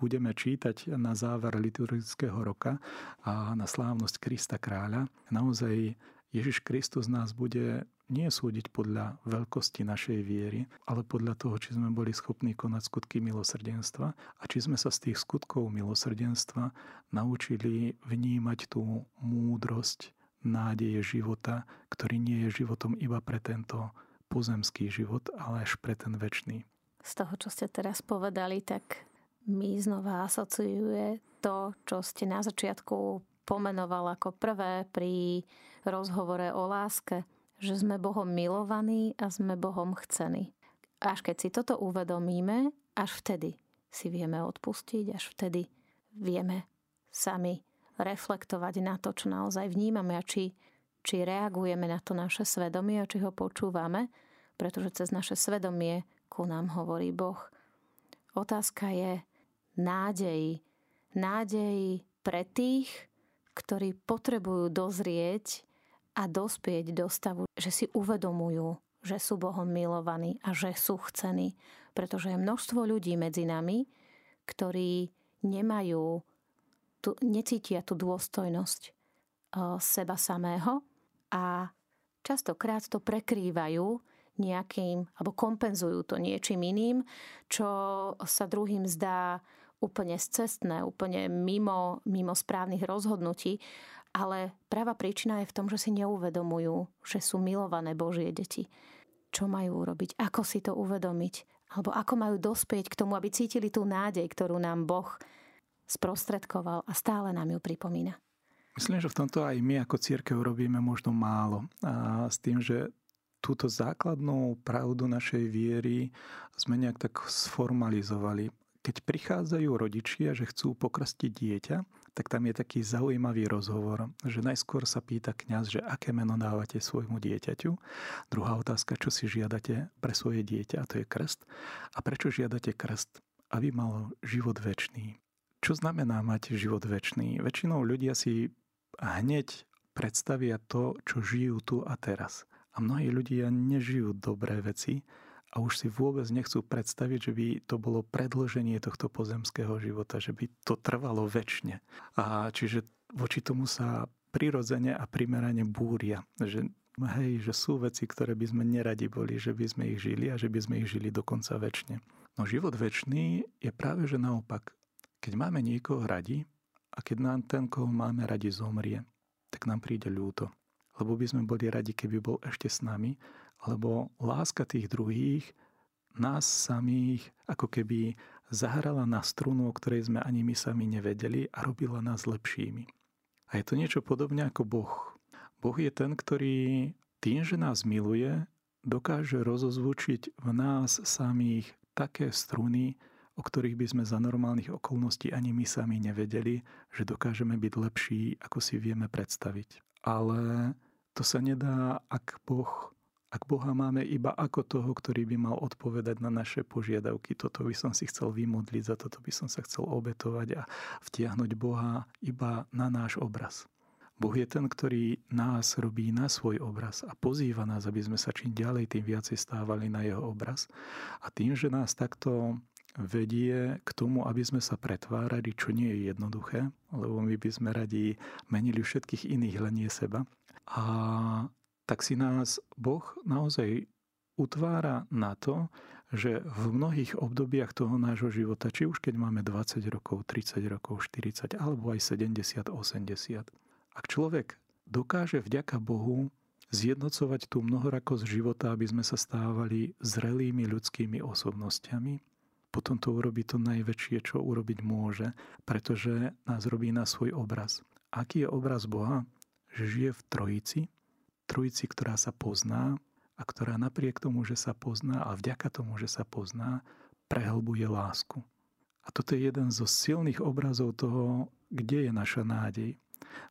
budeme čítať na záver liturgického roka a na slávnosť Krista kráľa, naozaj Ježiš Kristus nás bude nie súdiť podľa veľkosti našej viery, ale podľa toho, či sme boli schopní konať skutky milosrdenstva a či sme sa z tých skutkov milosrdenstva naučili vnímať tú múdrosť, nádeje života, ktorý nie je životom iba pre tento pozemský život, ale až pre ten väčší. Z toho, čo ste teraz povedali, tak mi znova asociuje to, čo ste na začiatku pomenoval ako prvé pri rozhovore o láske, že sme Bohom milovaní a sme Bohom chcení. Až keď si toto uvedomíme, až vtedy si vieme odpustiť, až vtedy vieme sami reflektovať na to, čo naozaj vnímame a či, či reagujeme na to naše svedomie a či ho počúvame, pretože cez naše svedomie ku nám hovorí Boh. Otázka je nádej. Nádej pre tých, ktorí potrebujú dozrieť a dospieť do stavu, že si uvedomujú, že sú Bohom milovaní a že sú chcení. Pretože je množstvo ľudí medzi nami, ktorí nemajú tu, necítia tú dôstojnosť uh, seba samého a častokrát to prekrývajú nejakým, alebo kompenzujú to niečím iným, čo sa druhým zdá úplne scestné, úplne mimo, mimo správnych rozhodnutí, ale práva príčina je v tom, že si neuvedomujú, že sú milované Božie deti. Čo majú urobiť? Ako si to uvedomiť? Alebo ako majú dospieť k tomu, aby cítili tú nádej, ktorú nám Boh sprostredkoval a stále nám ju pripomína. Myslím, že v tomto aj my ako církev robíme možno málo. A s tým, že túto základnú pravdu našej viery sme nejak tak sformalizovali. Keď prichádzajú rodičia, že chcú pokrstiť dieťa, tak tam je taký zaujímavý rozhovor, že najskôr sa pýta kňaz, že aké meno dávate svojmu dieťaťu. Druhá otázka, čo si žiadate pre svoje dieťa, a to je krst. A prečo žiadate krst? Aby mal život väčší. Čo znamená mať život väčší? Väčšinou ľudia si hneď predstavia to, čo žijú tu a teraz. A mnohí ľudia nežijú dobré veci a už si vôbec nechcú predstaviť, že by to bolo predloženie tohto pozemského života, že by to trvalo väčšine. A čiže voči tomu sa prirodzene a primerane búria. Že, hej, že sú veci, ktoré by sme neradi boli, že by sme ich žili a že by sme ich žili dokonca väčšine. No život väčší je práve že naopak. Keď máme niekoho radi a keď nám ten, koho máme radi, zomrie, tak nám príde ľúto. Lebo by sme boli radi, keby bol ešte s nami, lebo láska tých druhých nás samých ako keby zahrala na strunu, o ktorej sme ani my sami nevedeli a robila nás lepšími. A je to niečo podobne ako Boh. Boh je ten, ktorý tým, že nás miluje, dokáže rozozvučiť v nás samých také struny, o ktorých by sme za normálnych okolností ani my sami nevedeli, že dokážeme byť lepší, ako si vieme predstaviť. Ale to sa nedá, ak Boh ak Boha máme iba ako toho, ktorý by mal odpovedať na naše požiadavky, toto by som si chcel vymodliť, za toto by som sa chcel obetovať a vtiahnuť Boha iba na náš obraz. Boh je ten, ktorý nás robí na svoj obraz a pozýva nás, aby sme sa čím ďalej, tým viacej stávali na jeho obraz. A tým, že nás takto vedie k tomu, aby sme sa pretvárali, čo nie je jednoduché, lebo my by sme radi menili všetkých iných, len nie seba. A tak si nás Boh naozaj utvára na to, že v mnohých obdobiach toho nášho života, či už keď máme 20 rokov, 30 rokov, 40 alebo aj 70, 80, ak človek dokáže vďaka Bohu zjednocovať tú mnohorakosť života, aby sme sa stávali zrelými ľudskými osobnostiami, potom to urobí to najväčšie, čo urobiť môže, pretože nás robí na svoj obraz. Aký je obraz Boha? Že žije v trojici, trojici, ktorá sa pozná a ktorá napriek tomu, že sa pozná a vďaka tomu, že sa pozná, prehlbuje lásku. A toto je jeden zo silných obrazov toho, kde je naša nádej.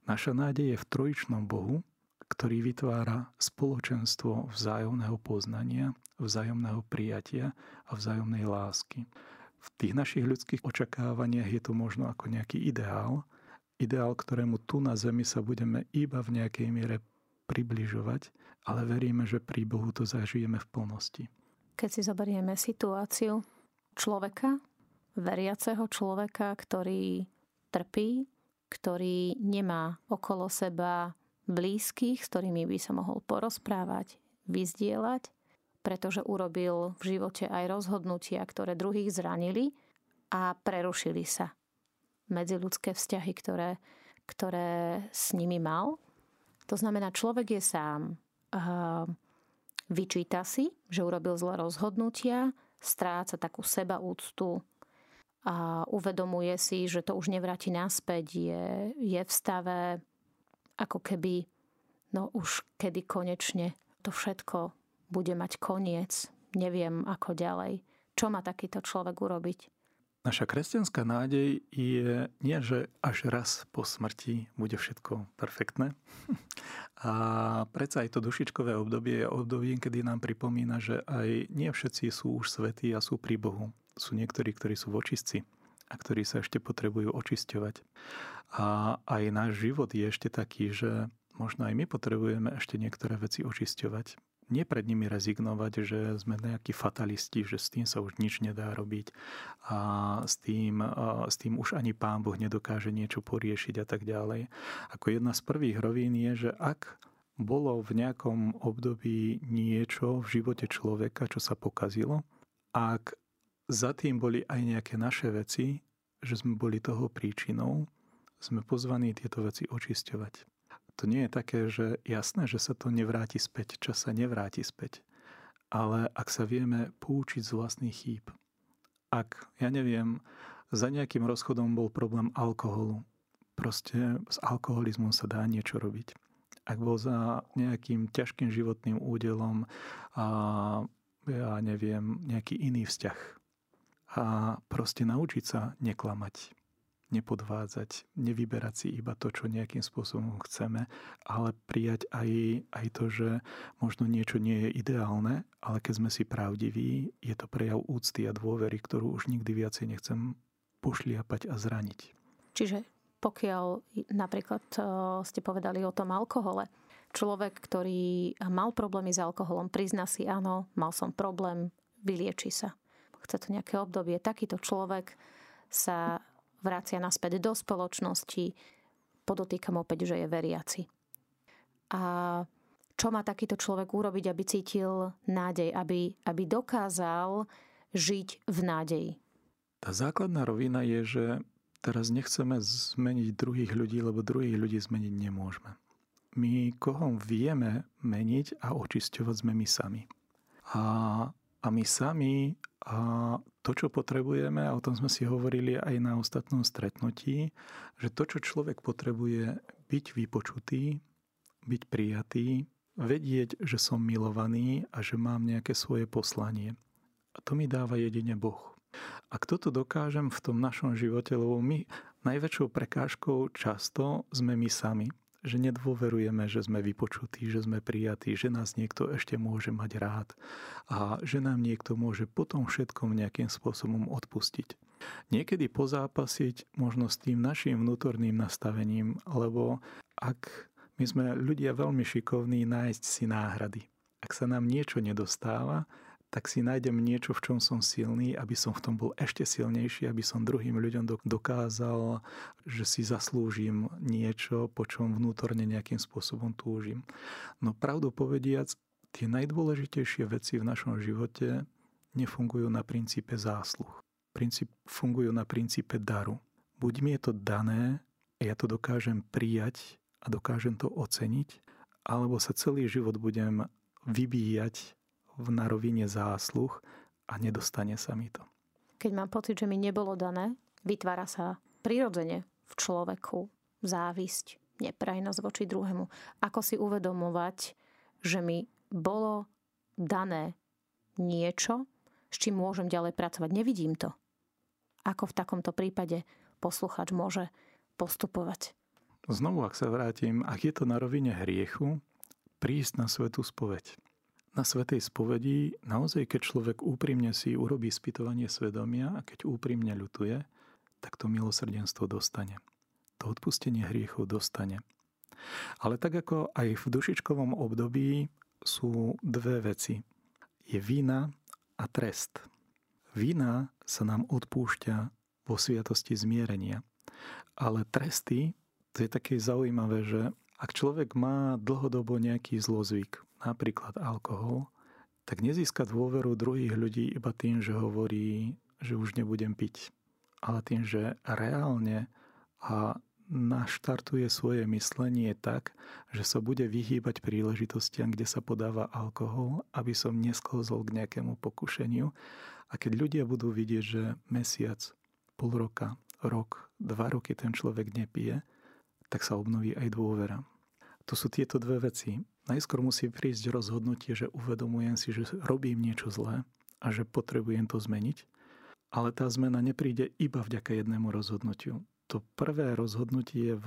Naša nádej je v trojičnom Bohu, ktorý vytvára spoločenstvo vzájomného poznania, vzájomného prijatia a vzájomnej lásky. V tých našich ľudských očakávaniach je to možno ako nejaký ideál, ideál, ktorému tu na Zemi sa budeme iba v nejakej miere približovať, ale veríme, že pri Bohu to zažijeme v plnosti. Keď si zoberieme situáciu človeka, veriaceho človeka, ktorý trpí, ktorý nemá okolo seba blízkych, s ktorými by sa mohol porozprávať, vyzdieľať, pretože urobil v živote aj rozhodnutia, ktoré druhých zranili a prerušili sa medziludské vzťahy, ktoré, ktoré s nimi mal to znamená, človek je sám. Vyčíta si, že urobil zlé rozhodnutia, stráca takú seba úctu a uvedomuje si, že to už nevráti naspäť, je, je v stave ako keby, no už kedy konečne to všetko bude mať koniec, neviem ako ďalej. Čo má takýto človek urobiť? Naša kresťanská nádej je nie, že až raz po smrti bude všetko perfektné. A predsa aj to dušičkové obdobie je obdobie, kedy nám pripomína, že aj nie všetci sú už svetí a sú pri Bohu. Sú niektorí, ktorí sú v očistci a ktorí sa ešte potrebujú očisťovať. A aj náš život je ešte taký, že možno aj my potrebujeme ešte niektoré veci očisťovať nie pred nimi rezignovať, že sme nejakí fatalisti, že s tým sa už nič nedá robiť a s tým, s tým už ani Pán Boh nedokáže niečo poriešiť a tak ďalej. Ako jedna z prvých rovín je, že ak bolo v nejakom období niečo v živote človeka, čo sa pokazilo, ak za tým boli aj nejaké naše veci, že sme boli toho príčinou, sme pozvaní tieto veci očisťovať. To nie je také, že jasné, že sa to nevráti späť, čas sa nevráti späť. Ale ak sa vieme poučiť z vlastných chýb, ak, ja neviem, za nejakým rozchodom bol problém alkoholu, proste s alkoholizmom sa dá niečo robiť. Ak bol za nejakým ťažkým životným údelom a ja neviem, nejaký iný vzťah. A proste naučiť sa neklamať nepodvádzať, nevyberať si iba to, čo nejakým spôsobom chceme, ale prijať aj, aj to, že možno niečo nie je ideálne, ale keď sme si pravdiví, je to prejav úcty a dôvery, ktorú už nikdy viacej nechcem pošliapať a zraniť. Čiže pokiaľ napríklad e, ste povedali o tom alkohole, človek, ktorý mal problémy s alkoholom, prizná si, áno, mal som problém, vylieči sa. Chce to nejaké obdobie. Takýto človek sa vracia naspäť do spoločnosti, podotýkam opäť, že je veriaci. A čo má takýto človek urobiť, aby cítil nádej, aby, aby dokázal žiť v nádeji? Tá základná rovina je, že teraz nechceme zmeniť druhých ľudí, lebo druhých ľudí zmeniť nemôžeme. My, koho vieme meniť a očisťovať, sme my sami. A, a my sami a to, čo potrebujeme, a o tom sme si hovorili aj na ostatnom stretnutí, že to, čo človek potrebuje, byť vypočutý, byť prijatý, vedieť, že som milovaný a že mám nejaké svoje poslanie. A to mi dáva jedine Boh. Ak toto dokážem v tom našom živote, lebo my najväčšou prekážkou často sme my sami že nedôverujeme, že sme vypočutí, že sme prijatí, že nás niekto ešte môže mať rád a že nám niekto môže potom všetkom nejakým spôsobom odpustiť. Niekedy pozápasiť možno s tým našim vnútorným nastavením, lebo ak my sme ľudia veľmi šikovní nájsť si náhrady. Ak sa nám niečo nedostáva, tak si nájdem niečo, v čom som silný, aby som v tom bol ešte silnejší, aby som druhým ľuďom dokázal, že si zaslúžim niečo, po čom vnútorne nejakým spôsobom túžim. No pravdu povediac, tie najdôležitejšie veci v našom živote nefungujú na princípe zásluh. Princíp, fungujú na princípe daru. Buď mi je to dané, ja to dokážem prijať a dokážem to oceniť, alebo sa celý život budem vybíjať na rovine zásluh a nedostane sa mi to. Keď mám pocit, že mi nebolo dané, vytvára sa prirodzene v človeku závisť, neprajnosť voči druhému. Ako si uvedomovať, že mi bolo dané niečo, s čím môžem ďalej pracovať. Nevidím to. Ako v takomto prípade posluchač môže postupovať? Znovu, ak sa vrátim, ak je to na rovine hriechu, prísť na svetú spoveď na Svetej spovedi naozaj, keď človek úprimne si urobí spytovanie svedomia a keď úprimne ľutuje, tak to milosrdenstvo dostane. To odpustenie hriechov dostane. Ale tak ako aj v dušičkovom období sú dve veci. Je vina a trest. Vina sa nám odpúšťa vo sviatosti zmierenia. Ale tresty, to je také zaujímavé, že ak človek má dlhodobo nejaký zlozvyk, napríklad alkohol, tak nezíska dôveru druhých ľudí iba tým, že hovorí, že už nebudem piť, ale tým, že reálne a naštartuje svoje myslenie tak, že sa bude vyhýbať príležitostiam, kde sa podáva alkohol, aby som nesklzol k nejakému pokušeniu. A keď ľudia budú vidieť, že mesiac, pol roka, rok, dva roky ten človek nepije, tak sa obnoví aj dôvera. To sú tieto dve veci. Najskôr musí prísť rozhodnutie, že uvedomujem si, že robím niečo zlé a že potrebujem to zmeniť. Ale tá zmena nepríde iba vďaka jednému rozhodnutiu. To prvé rozhodnutie v,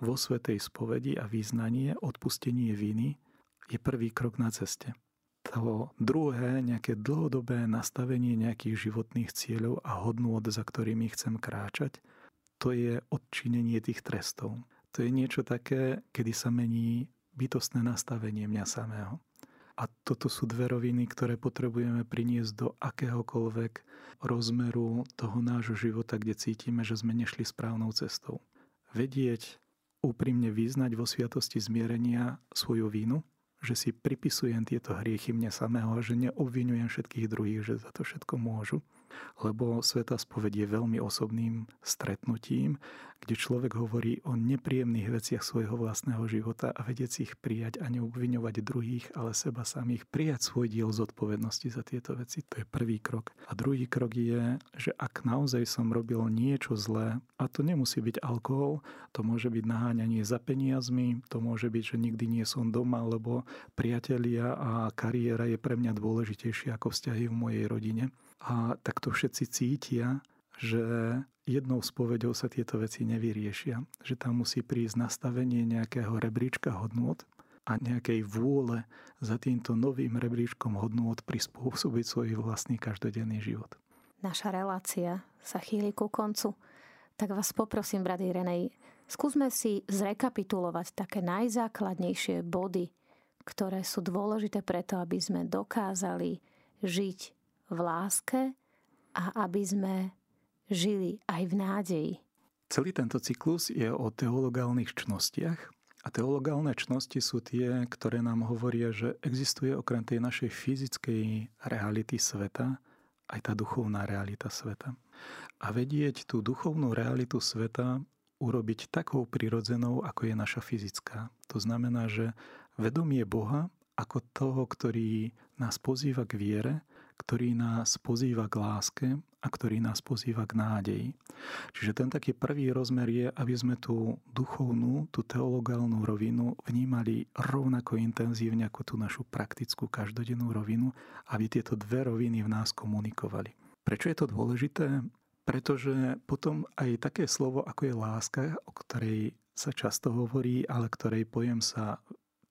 vo Svetej spovedi a význanie, odpustenie viny, je prvý krok na ceste. To druhé, nejaké dlhodobé nastavenie nejakých životných cieľov a hodnôt, za ktorými chcem kráčať, to je odčinenie tých trestov. To je niečo také, kedy sa mení bytostné nastavenie mňa samého. A toto sú dve roviny, ktoré potrebujeme priniesť do akéhokoľvek rozmeru toho nášho života, kde cítime, že sme nešli správnou cestou. Vedieť, úprimne vyznať vo sviatosti zmierenia svoju vínu, že si pripisujem tieto hriechy mne samého a že neobvinujem všetkých druhých, že za to všetko môžu lebo Sveta spoveď je veľmi osobným stretnutím, kde človek hovorí o nepríjemných veciach svojho vlastného života a vedieť ich prijať a neobviňovať druhých, ale seba samých, prijať svoj diel zodpovednosti za tieto veci. To je prvý krok. A druhý krok je, že ak naozaj som robil niečo zlé, a to nemusí byť alkohol, to môže byť naháňanie za peniazmi, to môže byť, že nikdy nie som doma, lebo priatelia a kariéra je pre mňa dôležitejšie ako vzťahy v mojej rodine a tak to všetci cítia, že jednou spovedou sa tieto veci nevyriešia. Že tam musí prísť nastavenie nejakého rebríčka hodnôt a nejakej vôle za týmto novým rebríčkom hodnôt prispôsobiť svoj vlastný každodenný život. Naša relácia sa chýli ku koncu. Tak vás poprosím, brady Renej, skúsme si zrekapitulovať také najzákladnejšie body, ktoré sú dôležité preto, aby sme dokázali žiť v láske a aby sme žili aj v nádeji. Celý tento cyklus je o teologálnych čnostiach a teologálne čnosti sú tie, ktoré nám hovoria, že existuje okrem tej našej fyzickej reality sveta aj tá duchovná realita sveta. A vedieť tú duchovnú realitu sveta urobiť takou prirodzenou, ako je naša fyzická. To znamená, že vedomie Boha ako toho, ktorý nás pozýva k viere, ktorý nás pozýva k láske a ktorý nás pozýva k nádeji. Čiže ten taký prvý rozmer je, aby sme tú duchovnú, tú teologálnu rovinu vnímali rovnako intenzívne ako tú našu praktickú každodennú rovinu, aby tieto dve roviny v nás komunikovali. Prečo je to dôležité? Pretože potom aj také slovo, ako je láska, o ktorej sa často hovorí, ale ktorej pojem sa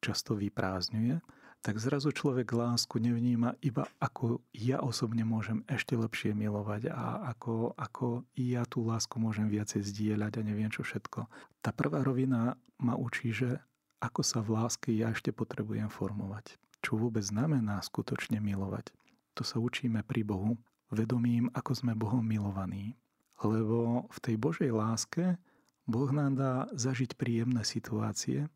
často vyprázdňuje, tak zrazu človek lásku nevníma iba ako ja osobne môžem ešte lepšie milovať a ako, ako ja tú lásku môžem viacej zdieľať a neviem čo všetko. Tá prvá rovina ma učí, že ako sa v láske ja ešte potrebujem formovať. Čo vôbec znamená skutočne milovať. To sa učíme pri Bohu, vedomím, ako sme Bohom milovaní. Lebo v tej Božej láske Boh nám dá zažiť príjemné situácie,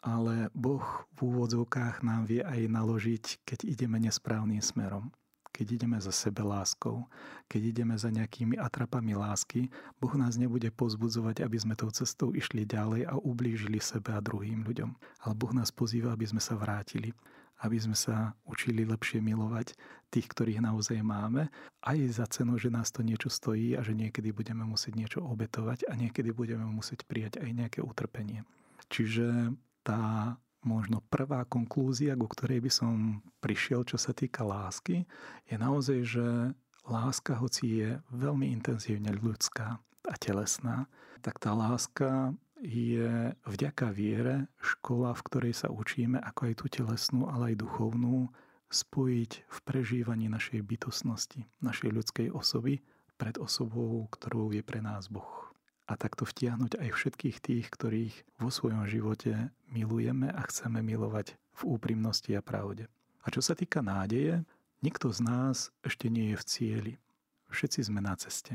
ale Boh v úvodzovkách nám vie aj naložiť, keď ideme nesprávnym smerom. Keď ideme za sebe láskou, keď ideme za nejakými atrapami lásky, Boh nás nebude pozbudzovať, aby sme tou cestou išli ďalej a ublížili sebe a druhým ľuďom. Ale Boh nás pozýva, aby sme sa vrátili, aby sme sa učili lepšie milovať tých, ktorých naozaj máme, aj za cenu, že nás to niečo stojí a že niekedy budeme musieť niečo obetovať a niekedy budeme musieť prijať aj nejaké utrpenie. Čiže tá možno prvá konklúzia, ku ktorej by som prišiel, čo sa týka lásky, je naozaj, že láska, hoci je veľmi intenzívne ľudská a telesná, tak tá láska je vďaka viere škola, v ktorej sa učíme, ako aj tú telesnú, ale aj duchovnú, spojiť v prežívaní našej bytostnosti, našej ľudskej osoby pred osobou, ktorou je pre nás Boh a takto vtiahnuť aj všetkých tých, ktorých vo svojom živote milujeme a chceme milovať v úprimnosti a pravde. A čo sa týka nádeje, nikto z nás ešte nie je v cieli. Všetci sme na ceste.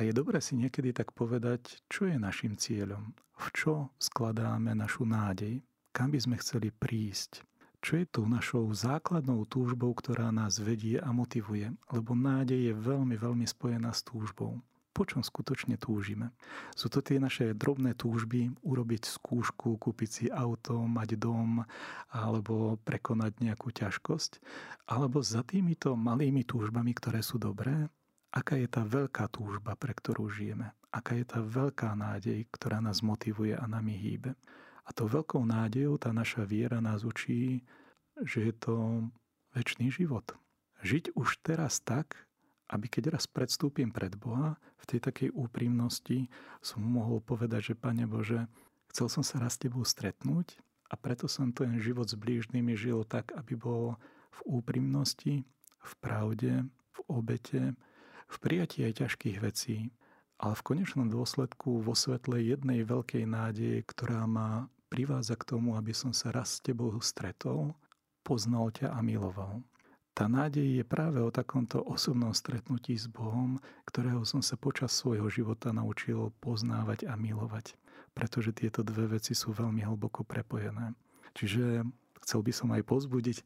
A je dobré si niekedy tak povedať, čo je našim cieľom, v čo skladáme našu nádej, kam by sme chceli prísť, čo je tou našou základnou túžbou, ktorá nás vedie a motivuje, lebo nádej je veľmi, veľmi spojená s túžbou po čom skutočne túžime. Sú to tie naše drobné túžby, urobiť skúšku, kúpiť si auto, mať dom alebo prekonať nejakú ťažkosť. Alebo za týmito malými túžbami, ktoré sú dobré, aká je tá veľká túžba, pre ktorú žijeme. Aká je tá veľká nádej, ktorá nás motivuje a nami hýbe. A tou veľkou nádejou tá naša viera nás učí, že je to väčší život. Žiť už teraz tak, aby keď raz predstúpim pred Boha, v tej takej úprimnosti som mohol povedať, že Pane Bože, chcel som sa raz s Tebou stretnúť a preto som ten život s blížnymi žil tak, aby bol v úprimnosti, v pravde, v obete, v prijatí aj ťažkých vecí, ale v konečnom dôsledku vo svetle jednej veľkej nádeje, ktorá ma privádza k tomu, aby som sa raz s Tebou stretol, poznal ťa a miloval. Tá nádej je práve o takomto osobnom stretnutí s Bohom, ktorého som sa počas svojho života naučil poznávať a milovať, pretože tieto dve veci sú veľmi hlboko prepojené. Čiže chcel by som aj pozbudiť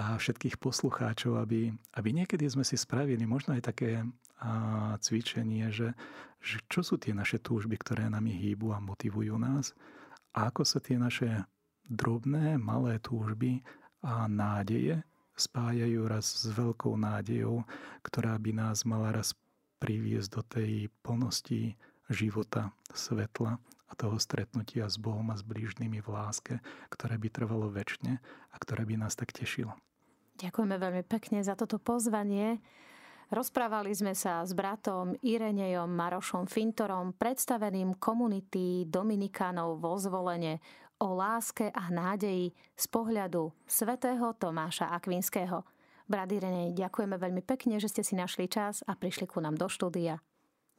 a všetkých poslucháčov, aby, aby niekedy sme si spravili možno aj také a, cvičenie, že, že čo sú tie naše túžby, ktoré nami hýbu a motivujú nás a ako sa tie naše drobné, malé túžby a nádeje spájajú raz s veľkou nádejou, ktorá by nás mala raz priviesť do tej plnosti života, svetla a toho stretnutia s Bohom a s blížnymi v láske, ktoré by trvalo väčšine a ktoré by nás tak tešilo. Ďakujeme veľmi pekne za toto pozvanie. Rozprávali sme sa s bratom Irenejom Marošom Fintorom, predstaveným komunity Dominikánov vo zvolenie o láske a nádeji z pohľadu svätého Tomáša Akvinského. Brat Irenej, ďakujeme veľmi pekne, že ste si našli čas a prišli ku nám do štúdia.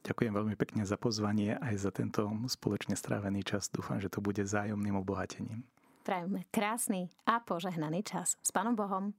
Ďakujem veľmi pekne za pozvanie aj za tento spoločne strávený čas. Dúfam, že to bude zájomným obohatením. Prajme krásny a požehnaný čas. S Pánom Bohom.